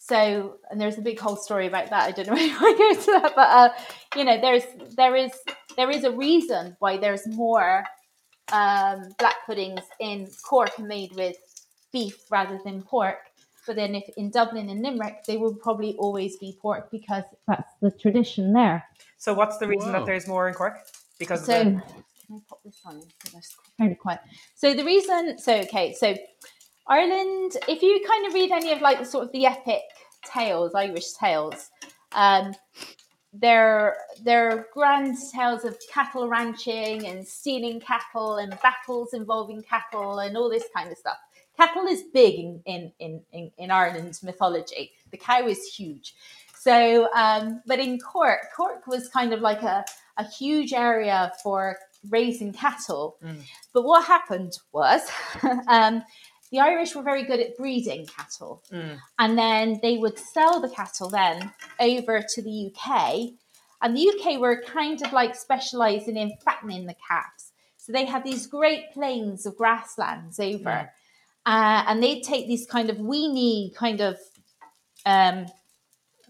so, and there's a big whole story about that. I don't know if I go into that, but uh, you know, there's there is there is a reason why there's more um, black puddings in Cork made with beef rather than pork. But then, if in Dublin and Limerick, they will probably always be pork because That's the tradition there. So what's the reason Wow. that there's more in Cork? Because So, of the, can I pop this on? So there's Fairly quiet. So the reason, so okay, so Ireland, if you kind of read any of like the sort of the epic tales, Irish tales, um, they're they're grand tales of cattle ranching and stealing cattle and battles involving cattle and all this kind of stuff. Cattle is big in in in, in, Ireland's mythology. The cow is huge. So, um, but in Cork, Cork was kind of like a, a huge area for raising cattle. Mm. But what happened was um, the Irish were very good at breeding cattle. Mm. And then they would sell the cattle then over to the UK. And the UK were kind of like specializing in fattening the calves. So they had these great plains of grasslands over. Mm. Uh, and they'd take these kind of weeny kind of um,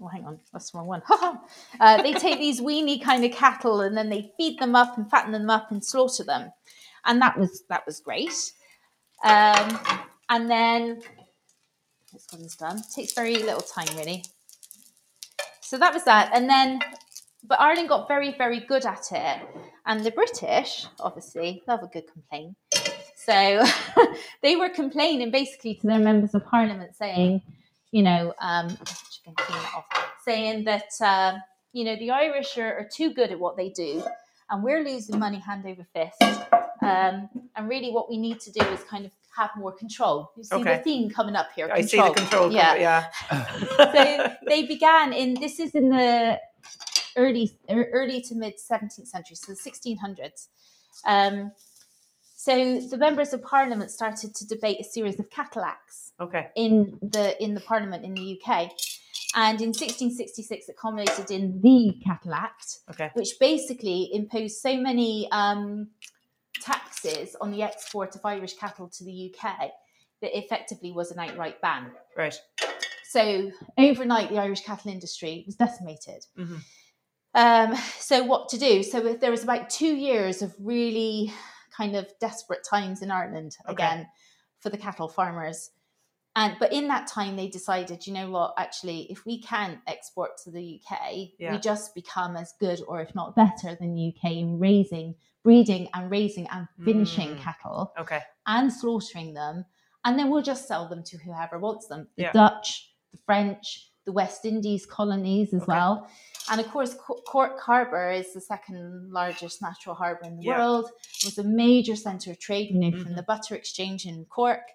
oh, hang on, that's the wrong one. uh, they take these weeny kind of cattle and then they feed them up and fatten them up and slaughter them, and that was that was great. Um, and then this one's done. takes very little time really. So that was that, and then but Ireland got very very good at it, and the British obviously love a good complaint. So they were complaining basically to their members of parliament saying, you know, um, saying that, uh, you know, the Irish are, are too good at what they do and we're losing money hand over fist. Um, and really, what we need to do is kind of have more control. You see Okay. the theme coming up here. I see the control. Yeah. Yeah. so they began in this is in the early er- early to mid 17th century so the 1600s um, so the members of parliament started to debate a series of cattle acts Okay. in the in the parliament in the uk and in 1666 it culminated in the cattle act Okay. which basically imposed so many um, taxes on the export of irish cattle to the uk that effectively was an outright ban Right. so overnight, the Irish cattle industry was decimated. Mhm. Um, so what to do? So there was about two years of really kind of desperate times in Ireland Okay. again for the cattle farmers. And but in that time, they decided, you know what? Actually, if we can export to the UK, Yeah. we just become as good, or if not better, than the UK in raising, breeding, and raising and finishing Mm. cattle Okay. and slaughtering them, and then we'll just sell them to whoever wants them. The Yeah. Dutch, the French, the West Indies colonies as Okay. well. And of course, Cork Harbour is the second largest natural harbour in the Yeah. world. It was a major centre of trade, you know, from Mhm. the butter exchange in Cork.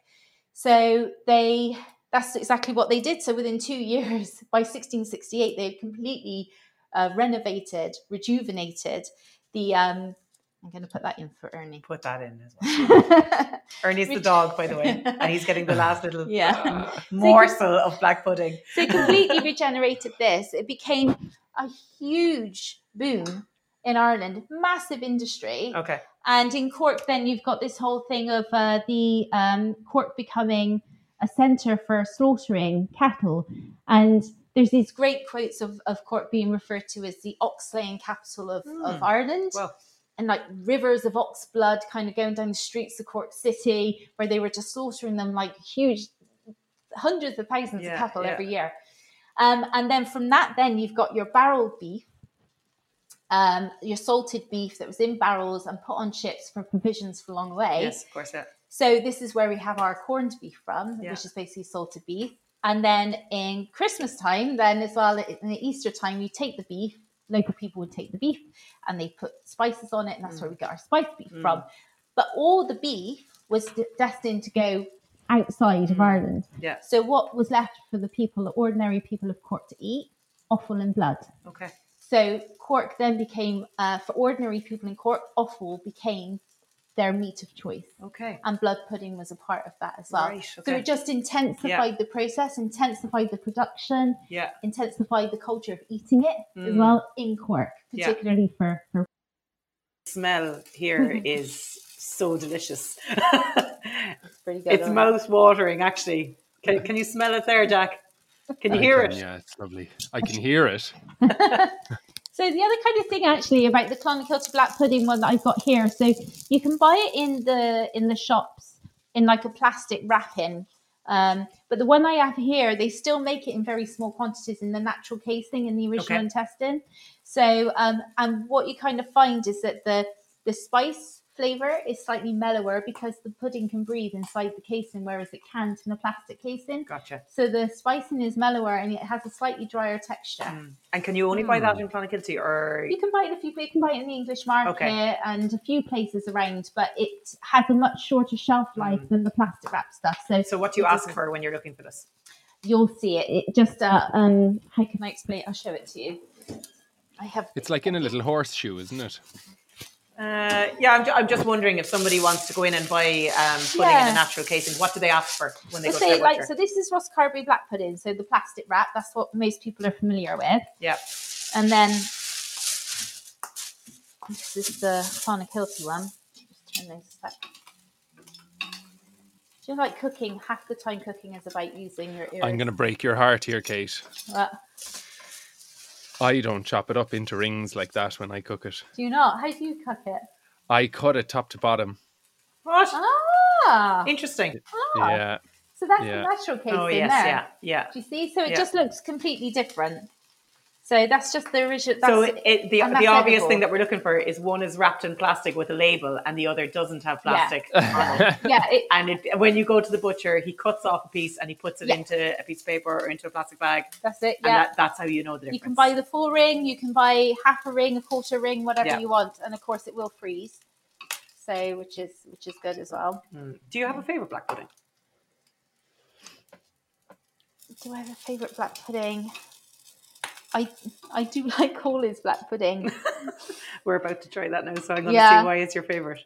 So they that's exactly what they did. So within two years, by 1668, they had completely uh, renovated, rejuvenated the. Um, I'm going to put that in for Ernie. Put that in as well. Ernie's the dog, by the way, and he's getting the last little morsel of black pudding. So it completely regenerated this. It became a huge boom in Ireland, massive industry. Okay. And in Cork, then you've got this whole thing of uh, the um, Cork becoming a centre for slaughtering cattle. And there's these great quotes of, of Cork being referred to as the ox slaying capital of, of Hmm. Ireland. Well, and like rivers of ox blood kind of going down the streets of Cork City, where they were just slaughtering them like huge, hundreds of thousands Yeah, of cattle yeah. every year. Um, and then from that, then you've got your barrel beef, um, your salted beef that was in barrels and put on ships for provisions for long way. yes, of course, yeah. So this is where we have our corned beef from, Yeah. which is basically salted beef. And then in Christmas time, then as well in the Easter time, you take the beef. Local people would take the beef and they put spices on it, and that's Mm. where we get our spiced beef Mm. from. But all the beef was d- destined to go outside of Mm. Ireland. Yeah. So what was left for the people, the ordinary people of Cork to eat? Offal and blood. Okay. So Cork then became, uh, for ordinary people in Cork, offal became their meat of choice Okay. and blood pudding was a part of that as well. Right. So it just intensified the process, intensified the production, Yeah. intensified the culture of eating it as Mm. well in Cork, Yeah. particularly for, for Smell here is so delicious. pretty good. it's mouth watering, actually. Can, can you smell it there, Jack? Can you I hear can, it? Yeah, it's lovely. I can hear it. So the other kind of thing actually about the Clonakilty black pudding one that I've got here, so you can buy it in the in the shops in like a plastic wrapping. Um, but the one I have here, they still make it in very small quantities in the natural casing in the original Okay. intestine. So um, and what you kind of find is that the the spice flavor is slightly mellower because the pudding can breathe inside the casing, whereas it can't in a plastic casing. Gotcha. So the spicing is mellower and it has a slightly drier texture. Mm. And can you only buy that in Clonakilty or You can buy it if you, you can buy it in the English market Okay. and a few places around, but it has a much shorter shelf life Mm. than the plastic wrap stuff. So, so what do you ask doesn't- for when you're looking for this? you'll see it. It just uh, um how can I explain? it? I'll show it to you. I have It's like in a little horseshoe, isn't it? Uh, yeah, I'm, ju- I'm just wondering if somebody wants to go in and buy um, pudding in a natural casing, what do they ask for when they We'll go to say their like butcher? so. This is Rosscarbery black pudding, so the plastic wrap. That's what most people are familiar with. Yeah. And then this is the Clonakilty one. Just turn those back. Do you like cooking? Half the time cooking is about using your ears. I'm going to break your heart here, Kate. What? I don't chop it up into rings like that when I cook it. Do you not? How do you cook it? I cut it top to bottom. What? Ah, Interesting. ah. Yeah. So that's Yeah. the natural case Oh, in yes, there. yeah, yeah. Do you see? So it Yeah. just looks completely different. So that's just the original. That's, So it, the, the obvious edible. thing that we're looking for is one is wrapped in plastic with a label and the other doesn't have plastic. on it. yeah, it, And it, when you go to the butcher, he cuts off a piece and he puts it Yeah. into a piece of paper or into a plastic bag. that's it. And Yeah. that, that's how you know the difference. You can buy the full ring, you can buy half a ring, a quarter ring, whatever Yeah. you want, and of course it will freeze. So which is which is good as well. Mm. Do you have a favorite black pudding? Do I have a favourite black pudding? I I do like Haulie's black pudding. We're about to try that now, so I'm going to Yeah. see why it's your favorite.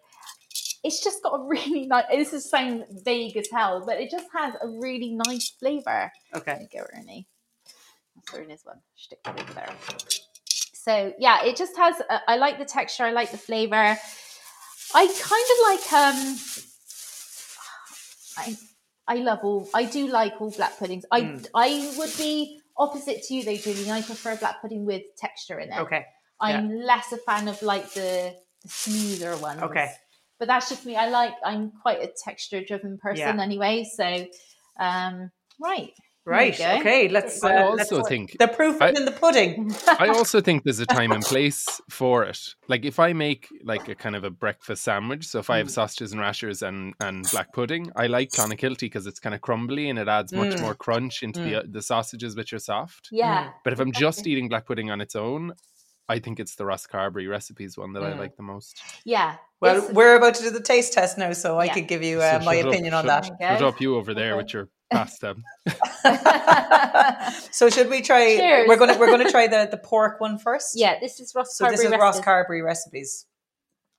it's just got a really nice. This is sound vague as hell, but it just has a really nice flavour. There Okay. go, Ernie. That's Ernie's one. Stick that over there. So yeah, it just has. A, I like the texture. I like the flavour. I kind of like. um I I love all. I do like all black puddings. I Mm. I would be opposite to you though, Julie. I prefer black pudding with texture in it. Okay. I'm less a fan of like the, the smoother ones. Okay. But that's just me. I like I'm quite a texture driven person Yeah. anyway. So um right. Right. There you go. Okay. Let's. I Uh, let's also think The proof I- is in the pudding. I also think there's a time and place for it. Like if I make like a kind of a breakfast sandwich, so if I have sausages and rashers and and black pudding, I like Clonakilty because it's kind of crumbly and it adds much Mm. more crunch into the the sausages which are soft. Yeah. But if I'm just eating black pudding on its own, I think it's the Rosscarbery recipes one that I Mm. like the most. Yeah. Well, It's- we're about to do the taste test now, so I could give you uh, So my shut up, opinion on shut- that. Okay. Shut up you over there Okay. with your pasta. so should we try? Cheers. We're gonna we're gonna try the the pork one first. yeah, this is Ross So this is Carberry Ross recipes. Carberry recipes.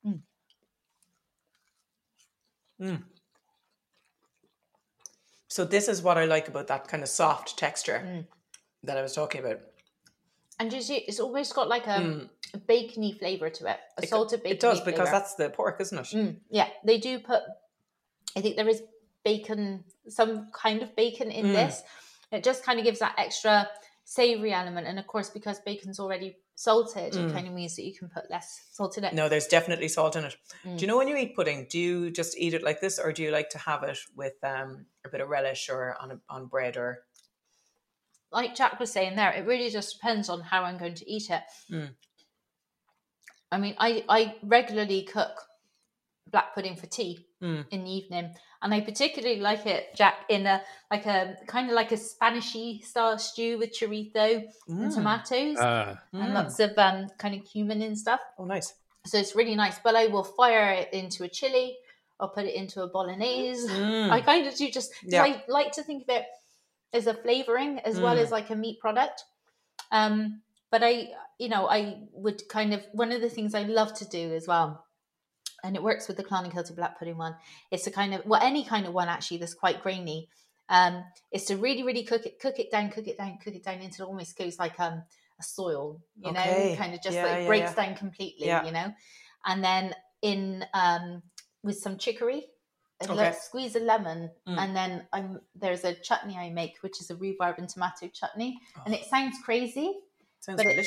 Mm. Mm. So this is what I like about that kind of soft texture Mm. that I was talking about. And you see, it's almost got like a, Mm. a bacony flavour to it. A It- salted bacony It does because flavour. that's the pork, isn't it? Mm, yeah, they do put. I think there is bacon, some kind of bacon in Mm. this. It just kind of gives that extra savory element, and of course, because bacon's already salted, Mm. it kind of means that you can put less salt in it. No, there's definitely salt in it. Mm. Do you know when you eat pudding, do you just eat it like this, or do you like to have it with um, a bit of relish or on a, on bread or? Like Jack was saying there, it really just depends on how I'm going to eat it. Mm. I mean, I I regularly cook black pudding for tea Mm. in the evening, and I particularly like it, Jack, in a like a kind of like a Spanishy style stew with chorizo and Mm. tomatoes. Ah, and Mm. lots of um, kind of cumin and stuff. Oh, nice. So it's really nice. But I will fire it into a chili or put it into a bolognese. Mm. I kind of do just Yeah. I like to think of it as a flavoring as well Mm. as like a meat product. Um, but I, you know, I would kind of one of the things I love to do as well, and it works with the Clonakilty black pudding one. It's a kind of well any kind of one actually that's quite grainy. Um, is to really really cook it, cook it down, cook it down, cook it down until it almost goes like um a soil, you Okay. know, kind of just Yeah, like yeah, breaks yeah. down completely, you know, and then in um with some chicory. Le- squeeze a lemon, Mm. and then I'm there's a chutney I make, which is a rhubarb and tomato chutney, and it sounds crazy, Sounds but it-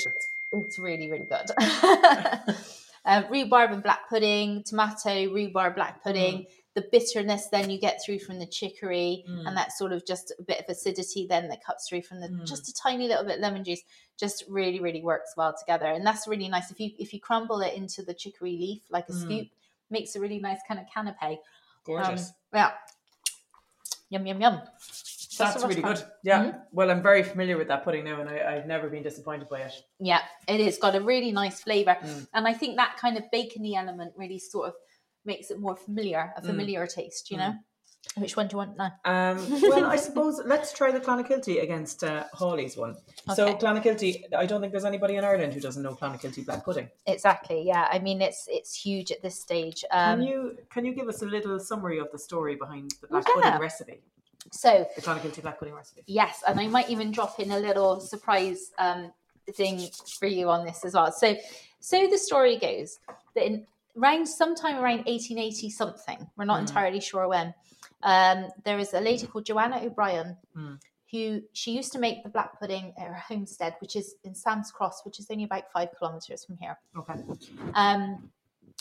it's really really good. uh, rhubarb and black pudding, tomato rhubarb black pudding. The bitterness then you get through from the chicory, Mm. and that sort of just a bit of acidity then that cuts through from the Mm. just a tiny little bit of lemon juice. Just really really works well together, and that's really nice. If you if you crumble it into the chicory leaf like a Mm. scoop, makes a really nice kind of canapé. Gorgeous. Um, yeah. Yum yum yum. That's really good. Yeah. Mhm. Well, I'm very familiar with that pudding now, and I, I've never been disappointed by it. Yeah, it has got a really nice flavour, Mm. and I think that kind of bacony element really sort of makes it more familiar, a Mm. familiar taste. You know, which one do you want now? Um, well, I suppose let's try the Clonakilty against uh, Haulie's one. So Okay. Clonakilty, I don't think there's anybody in Ireland who doesn't know Clonakilty black pudding. Exactly. Yeah, I mean it's it's huge at this stage. Can Um, you can you give us a little summary of the story behind the black Yeah. pudding recipe, so the Clonakilty black pudding recipe? yes, and I might even drop in a little surprise um, thing for you on this as well. So, so the story goes that in around sometime around 1880 something, we're not Mm. entirely sure when. Um, there is a lady called Joanna O'Brien Mm. who she used to make the black pudding at her homestead, which is in Sam's Cross, which is only about five kilometres from here. Okay. Um,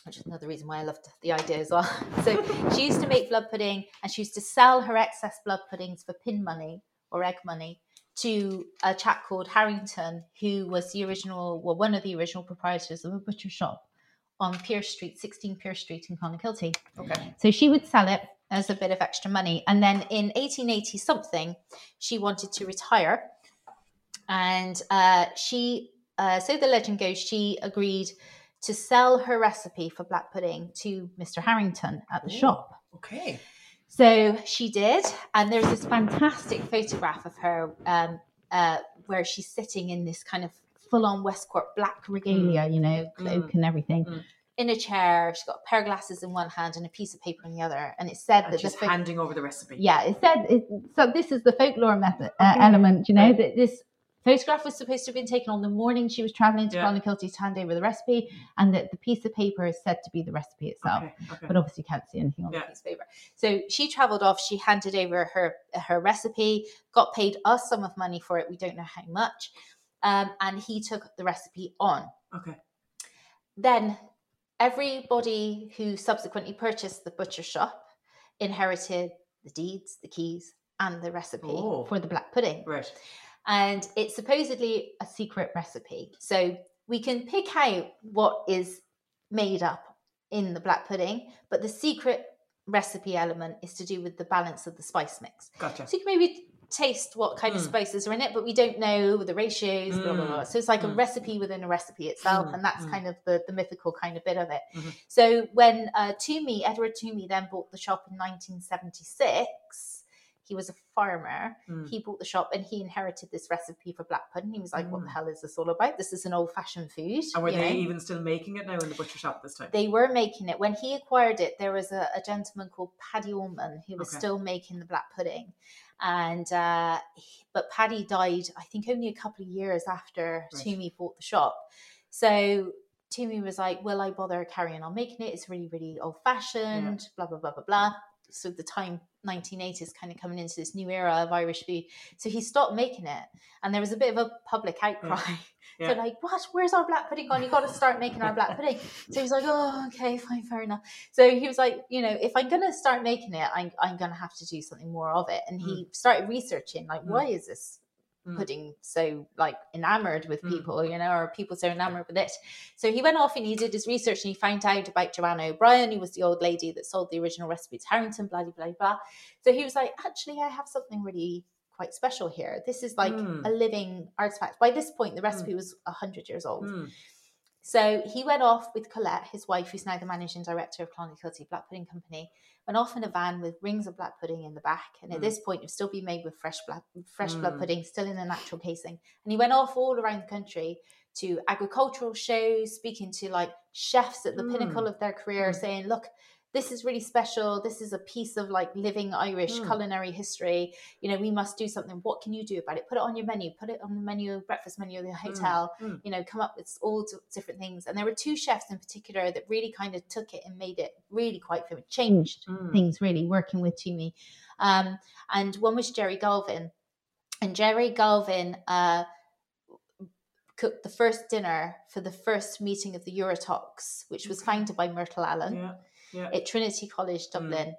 which is another reason why I loved the idea as well. So she used to make blood pudding and she used to sell her excess blood puddings for pin money or egg money to a chap called Harrington, who was the original, well, one of the original proprietors of a butcher shop on Pearse Street, 16 Pearse Street in Clonakilty. Okay. So she would sell it as a bit of extra money. And then in 1880 something, she wanted to retire. And uh, she, uh, so the legend goes, she agreed to sell her recipe for black pudding to Mr. Harrington at the Ooh. shop. Okay. So she did, and there's this fantastic photograph of her um, uh, where she's sitting in this kind of full-on West Cork black regalia, you know, cloak Mm. and everything. Mm. In a chair. She's got a pair of glasses in one hand and a piece of paper in the other, and it said And that the she's pho- handing over the recipe. Yeah, it said it, so. This is the folklore method uh, element, you know. Right. That this photograph was supposed to have been taken on the morning she was traveling to Yeah. Clonakilty to hand over the recipe, and that the piece of paper is said to be the recipe itself. Okay. Okay. but obviously you can't see anything on Yeah. it. piece of paper. So she travelled off. She handed over her her recipe, got paid a sum of money for it. We don't know how much, um, and he took the recipe on. Okay. Then everybody who subsequently purchased the butcher shop inherited the deeds, the keys, and the recipe Oh. for the black pudding. Right. And it's supposedly a secret recipe. So we can pick out what is made up in the black pudding, but the secret recipe element is to do with the balance of the spice mix. Gotcha. So you can maybe taste what kind of Mm. spices are in it, but we don't know the ratios, blah, blah, blah. So it's like a Mm. recipe within a recipe itself, Mm, and that's mm. kind of the, the mythical kind of bit of it. Mhm. So when uh, Twomey, Edward Twomey, then bought the shop in 1976, he was a farmer. Mm. He bought the shop and he inherited this recipe for black pudding. He was like, "What the Mm. hell is this all about? This is an old-fashioned food." And were they know? even still making it now in the butcher shop this time? They were making it. When he acquired it, there was a, a gentleman called Paddy Allman who was Okay. still making the black pudding. And uh, but Paddy died, I think, only a couple of years after Right. Twomey bought the shop. So Twomey was like, "Will I bother carrying on making it? It's really, really old fashioned." Blah blah blah blah blah. So the time 1980s kind of coming into this new era of Irish food. So he stopped making it, and there was a bit of a public outcry. Yeah. So like, what? Where's our black pudding gone? You got to start making our black pudding. So he was like, oh, okay, fine, fair enough. So he was like, you know, if I'm gonna start making it, I'm, I'm gonna have to do something more of it. And he started researching, like, Mm. why is this Mm. pudding so like enamored with Mm. people, you know, or people so enamored with it? So he went off and he did his research and he found out about Joanna O'Brien, who was the old lady that sold the original recipe to Harrington, blah blah blah blah. So he was like, actually, I have something really quite special here. This is like Mm. a living artifact. By this point, the recipe was hundred years old. Mm. So he went off with Colette, his wife, who's now the managing director of Clonakilty Black Pudding Company, went off in a van with rings of black pudding in the back. And at Mm. this point, it would still be made with fresh black, fresh blood Mm. pudding, still in a natural casing. And he went off all around the country to agricultural shows, speaking to like chefs at the Mm. pinnacle of their career, Mm. saying, look, this is really special. This is a piece of like living Irish Mm. culinary history. You know, we must do something. What can you do about it? Put it on your menu. Put it on the menu, breakfast menu of the hotel. Mm. You know, come up with all different things. And there were two chefs in particular that really kind of took it and made it really quite famous, changed Mm. things really working with Twomey. Um, and one was Gerry Galvin. And Gerry Galvin uh, cooked the first dinner for the first meeting of the Eurotoques, which was founded by Myrtle Allen Yeah. Yeah. at Trinity College, Mm. Dublin.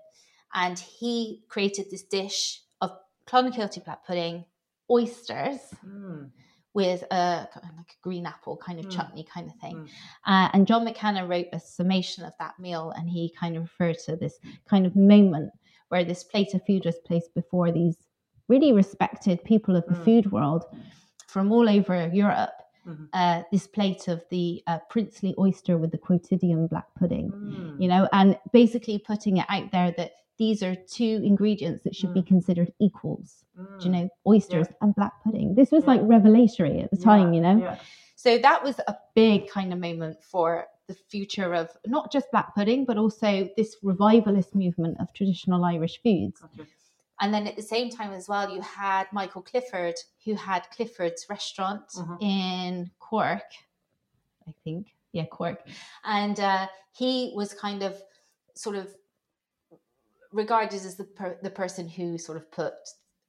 And he created this dish of Clonakilty black pudding, oysters Mm. with a like a green apple kind of Mm. chutney kind of thing. Mm. Uh, and John McCann wrote a summation of that meal, and he kind of referred to this kind of moment where this plate of food was placed before these really respected people of the Mm. food world from all over Europe. Mhm. Uh, this plate of the uh, princely oyster with the quotidian black pudding, Mm. you know, and basically putting it out there that these are two ingredients that should be Mm. considered equals. Mm. You know, oysters and black pudding? This was Yeah. like revelatory at the time, Yeah, you know. Yeah. So that was a big kind of moment for the future of not just black pudding, but also this revivalist movement of traditional Irish foods. And then at the same time as well, you had Michael Clifford, who had Clifford's restaurant Mhm. in Cork, I think. Yeah, Cork. And uh, he was kind of sort of regarded as the per- the person who sort of put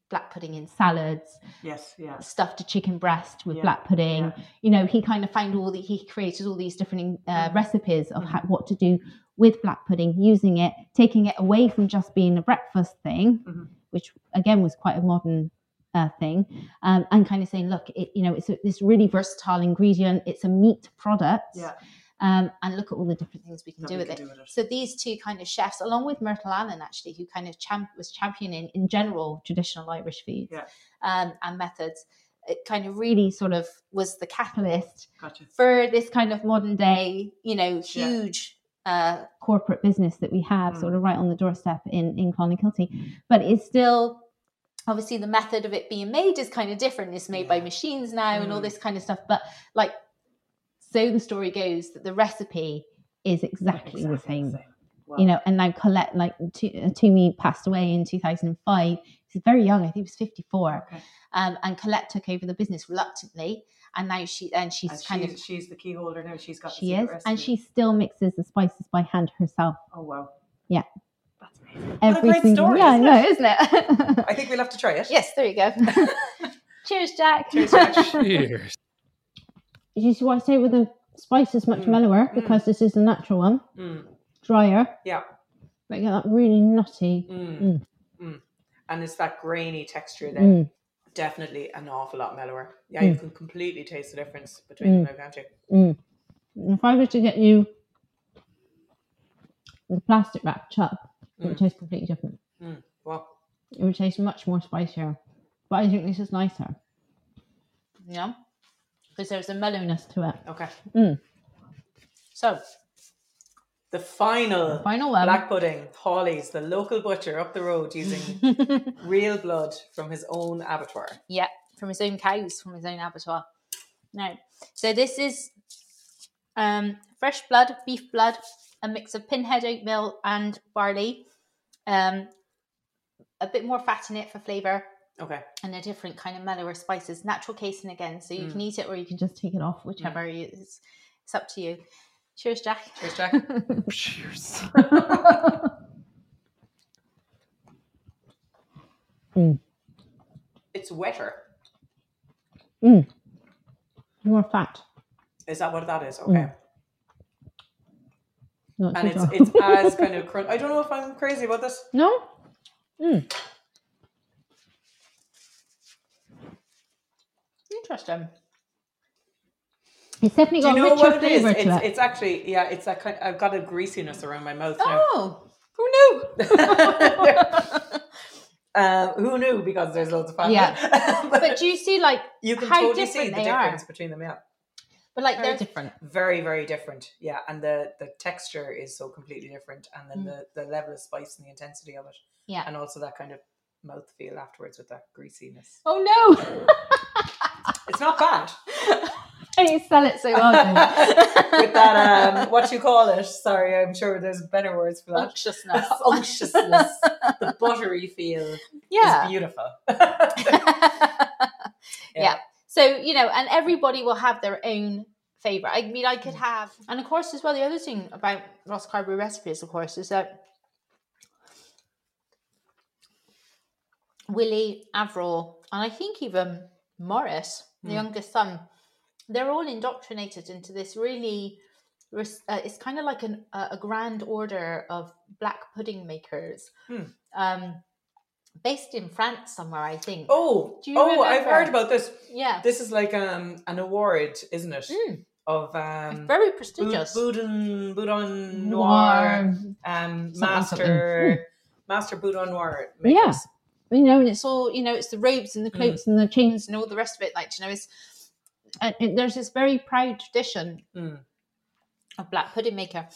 black pudding in Salads, Yes. Yeah. stuffed a chicken breast with Yeah, black pudding. yeah. You know, he kind of found all the, he created all these different uh, Mhm. recipes of how, what to do with black pudding, using it, taking it away from just being a breakfast thing, Mhm. Which again was quite a modern uh, thing, um, and kind of saying, look, it, you know, it's a, this really versatile ingredient. It's a meat product. Yeah. um, and look at all the different things we can do we with can it. do with it. So these two kind of chefs, along with Myrtle Allen, actually, who kind of champ- was championing in general traditional Irish foods Yeah. um, and methods, it kind of really sort of was the catalyst Gotcha. for this kind of modern day, you know, huge. Uh, corporate business that we have Mm. sort of right on the doorstep in in Clonakilty, but it's still obviously the method of it being made is kind of different it's made by machines now and all Mm. this kind of stuff but like so the story goes that the recipe is exactly, the same. Wow. You know, and now Colette, like uh, Twomey passed away in 2005. He's very young. I think he was 54. Okay. Um, and Colette took over the business reluctantly, and now she and she's And kind she's, of she's the key holder now. She's got the she secret is, and she still mixes the spices by hand herself. Oh wow. Yeah. That's amazing. What a Every great single, story, yeah, I isn't know, isn't it? I think we'll have to try it. yes there you go cheers jack Cheers, Jack. Cheers. you see why I say with the spice is much Mm, mellower mm. because this is a natural one, Mm, drier. yeah. But you get that really nutty. Mm, Mm. mm. And it's that grainy texture there. Mm, Definitely an awful lot mellower. Yeah, you Mm. can completely taste the difference between them now, can't you? mm. If I was to get you the plastic wrapped chub, it would Mm. taste completely different. Mm. Well, It would taste much more spicier. But I think this is nicer yeah because there's a mellowness to it. okay. so The final Final one. black pudding, Haulie's, the local butcher up the road using real blood from his own abattoir. yeah from his own cows from his own abattoir no so this is um fresh blood beef blood a mix of pinhead oatmeal and barley um a bit more fat in it for flavor Okay. and a different kind of mellower spices. Natural casing again, so you Mm. can eat it or you can just take it off. whichever. you- It's, it's up to you. Cheers, Jack. Cheers, Jack. Cheers. it's wetter. More fat. Is that what that is? Okay. Not And it's it's as kind of crunch. I don't know if I'm crazy about this. no. Mm. Interesting. It's definitely Do you know a richer what it is? flavour It's, to it. it's actually yeah. It's that kind. I've got a greasiness around my mouth now. Oh, who knew? um, who knew? Because there's loads of fat. Yeah. but, but do you see, like, you can how totally see the they are? difference between them. Yeah, but like Very they're different. very very different. Yeah, and the the texture is so completely different, and then Mm. the the level of spice and the intensity of it, yeah. and also that kind of mouth feel afterwards with that greasiness. Oh no! It's not bad. you sell it so well. with that um, what you call it? Sorry, I'm sure there's better words for that. Unctuousness. Unctuousness, the buttery feel yeah. is beautiful. yeah. So, you know, and everybody will have their own favorite. I mean, I could have, and of course, as well, the other thing about Rosscarbery recipes, of course, is that Willie, Avril, and I think even Morris, the Hmm. youngest son, they're all indoctrinated into this really. Uh, it's kind of like an, a a grand order of black pudding makers, Hmm. um, based in France somewhere, I think. Oh, Do you oh, I've heard about this. Yeah, This is like um an award, isn't it? Mm. Of um very prestigious. Boudin Boudin Noir um Something, master master Boudin Noir Yeah. You know, and it's it's all you know it's the robes and the Mm. cloaks and the chains. and all the rest of it like you know it's And there's this very proud tradition. Mm. a black pudding maker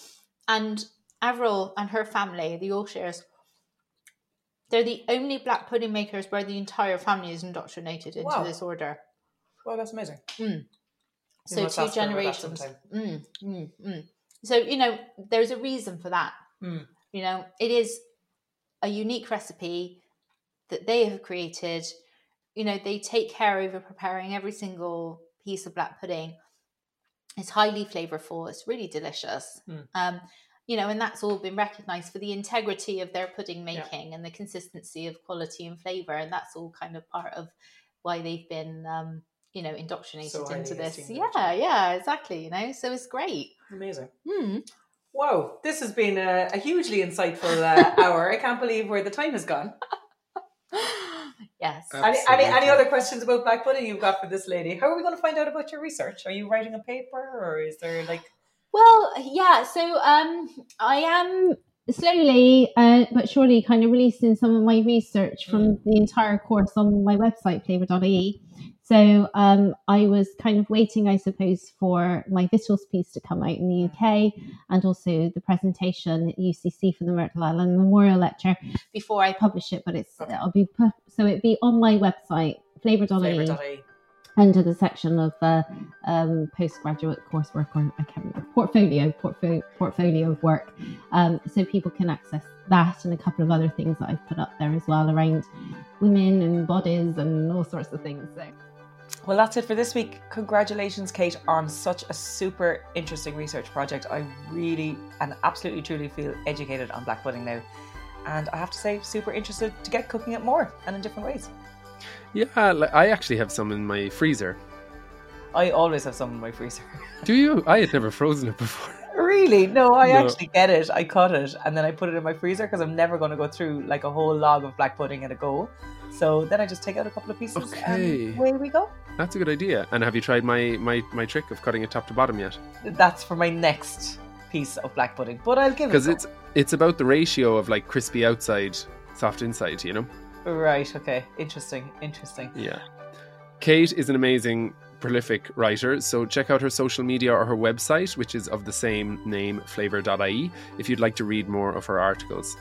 and avril and her family the allshires they're the only black pudding makers where the entire family is indoctrinated into Wow. this order Well, that's amazing. Mm. So two ask her about that generations mm, mm, so you know there's a reason for that Mm. you know it is a unique recipe that they have created you know they take care over preparing every single piece of black pudding it's highly flavorful it's really delicious Mm. um you know and that's all been recognized for the integrity of their pudding Yeah. making and the consistency of quality and flavor and that's all kind of part of why they've been um you know indoctrinated So into this yeah yeah exactly you know so it's great Amazing. mm. Wow, this has been a, a hugely insightful uh, hour. I can't believe where the time has gone. Yes Any, any, any other questions about black pudding you've got for this lady? How are we going to find out about your research? Are you writing a paper or is there like. Well, yeah. So um, I am slowly uh, but surely kind of releasing some of my research from the entire course on my website flavour.ie so um, I was kind of waiting, I suppose, for my Victuals piece to come out in the UK and also the presentation at UCC for the Myrtle Allen Memorial Lecture before I publish it. But it's Okay. it'll be so it'd be on my website flavour.ie Under the section of uh, um, postgraduate coursework or I can't remember portfolio portfolio portfolio of work, um, so people can access that and a couple of other things that I've put up there as well around women and bodies and all sorts of things. So. Well, that's it for this week. Congratulations, Kate, on such a super interesting research project. I really and absolutely truly feel educated on black pudding now. And I have to say, super interested to get cooking it more and in different ways. Yeah, like, I actually have some in my freezer. I always have some in my freezer. Do you? I had never frozen it before. really? No, I No. actually get it. I cut it and then I put it in my freezer because I'm never going to go through like a whole log of black pudding in a go. So then I just take out a couple of pieces Okay. and away we go. That's a good idea. And have you tried my, my, my trick of cutting it top to bottom yet? That's for my next piece of black pudding, but I'll give it. Because it's it's about the ratio of like crispy outside, soft inside. You know. Right. Okay. Interesting. Interesting. Yeah. Kate is an amazing, prolific writer, so check out her social media or her website, which is of the same name, flavour.ie, if you'd like to read more of her articles.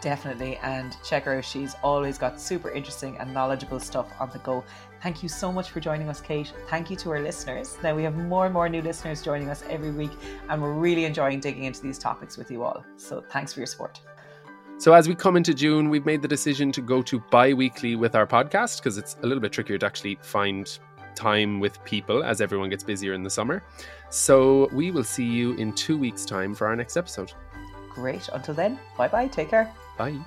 Definitely, and check her out. She's always got super interesting and knowledgeable stuff on the go. Thank you so much for joining us, Kate. Thank you to our listeners. Now, we have more and more new listeners joining us every week, and we're really enjoying digging into these topics with you all. So, thanks for your support. So, as we come into June, we've made the decision to go to bi weekly with our podcast because it's a little bit trickier to actually find time with people as everyone gets busier in the summer. So, we will see you in two weeks' time for our next episode. Great. Until then, bye bye. Take care. Bye.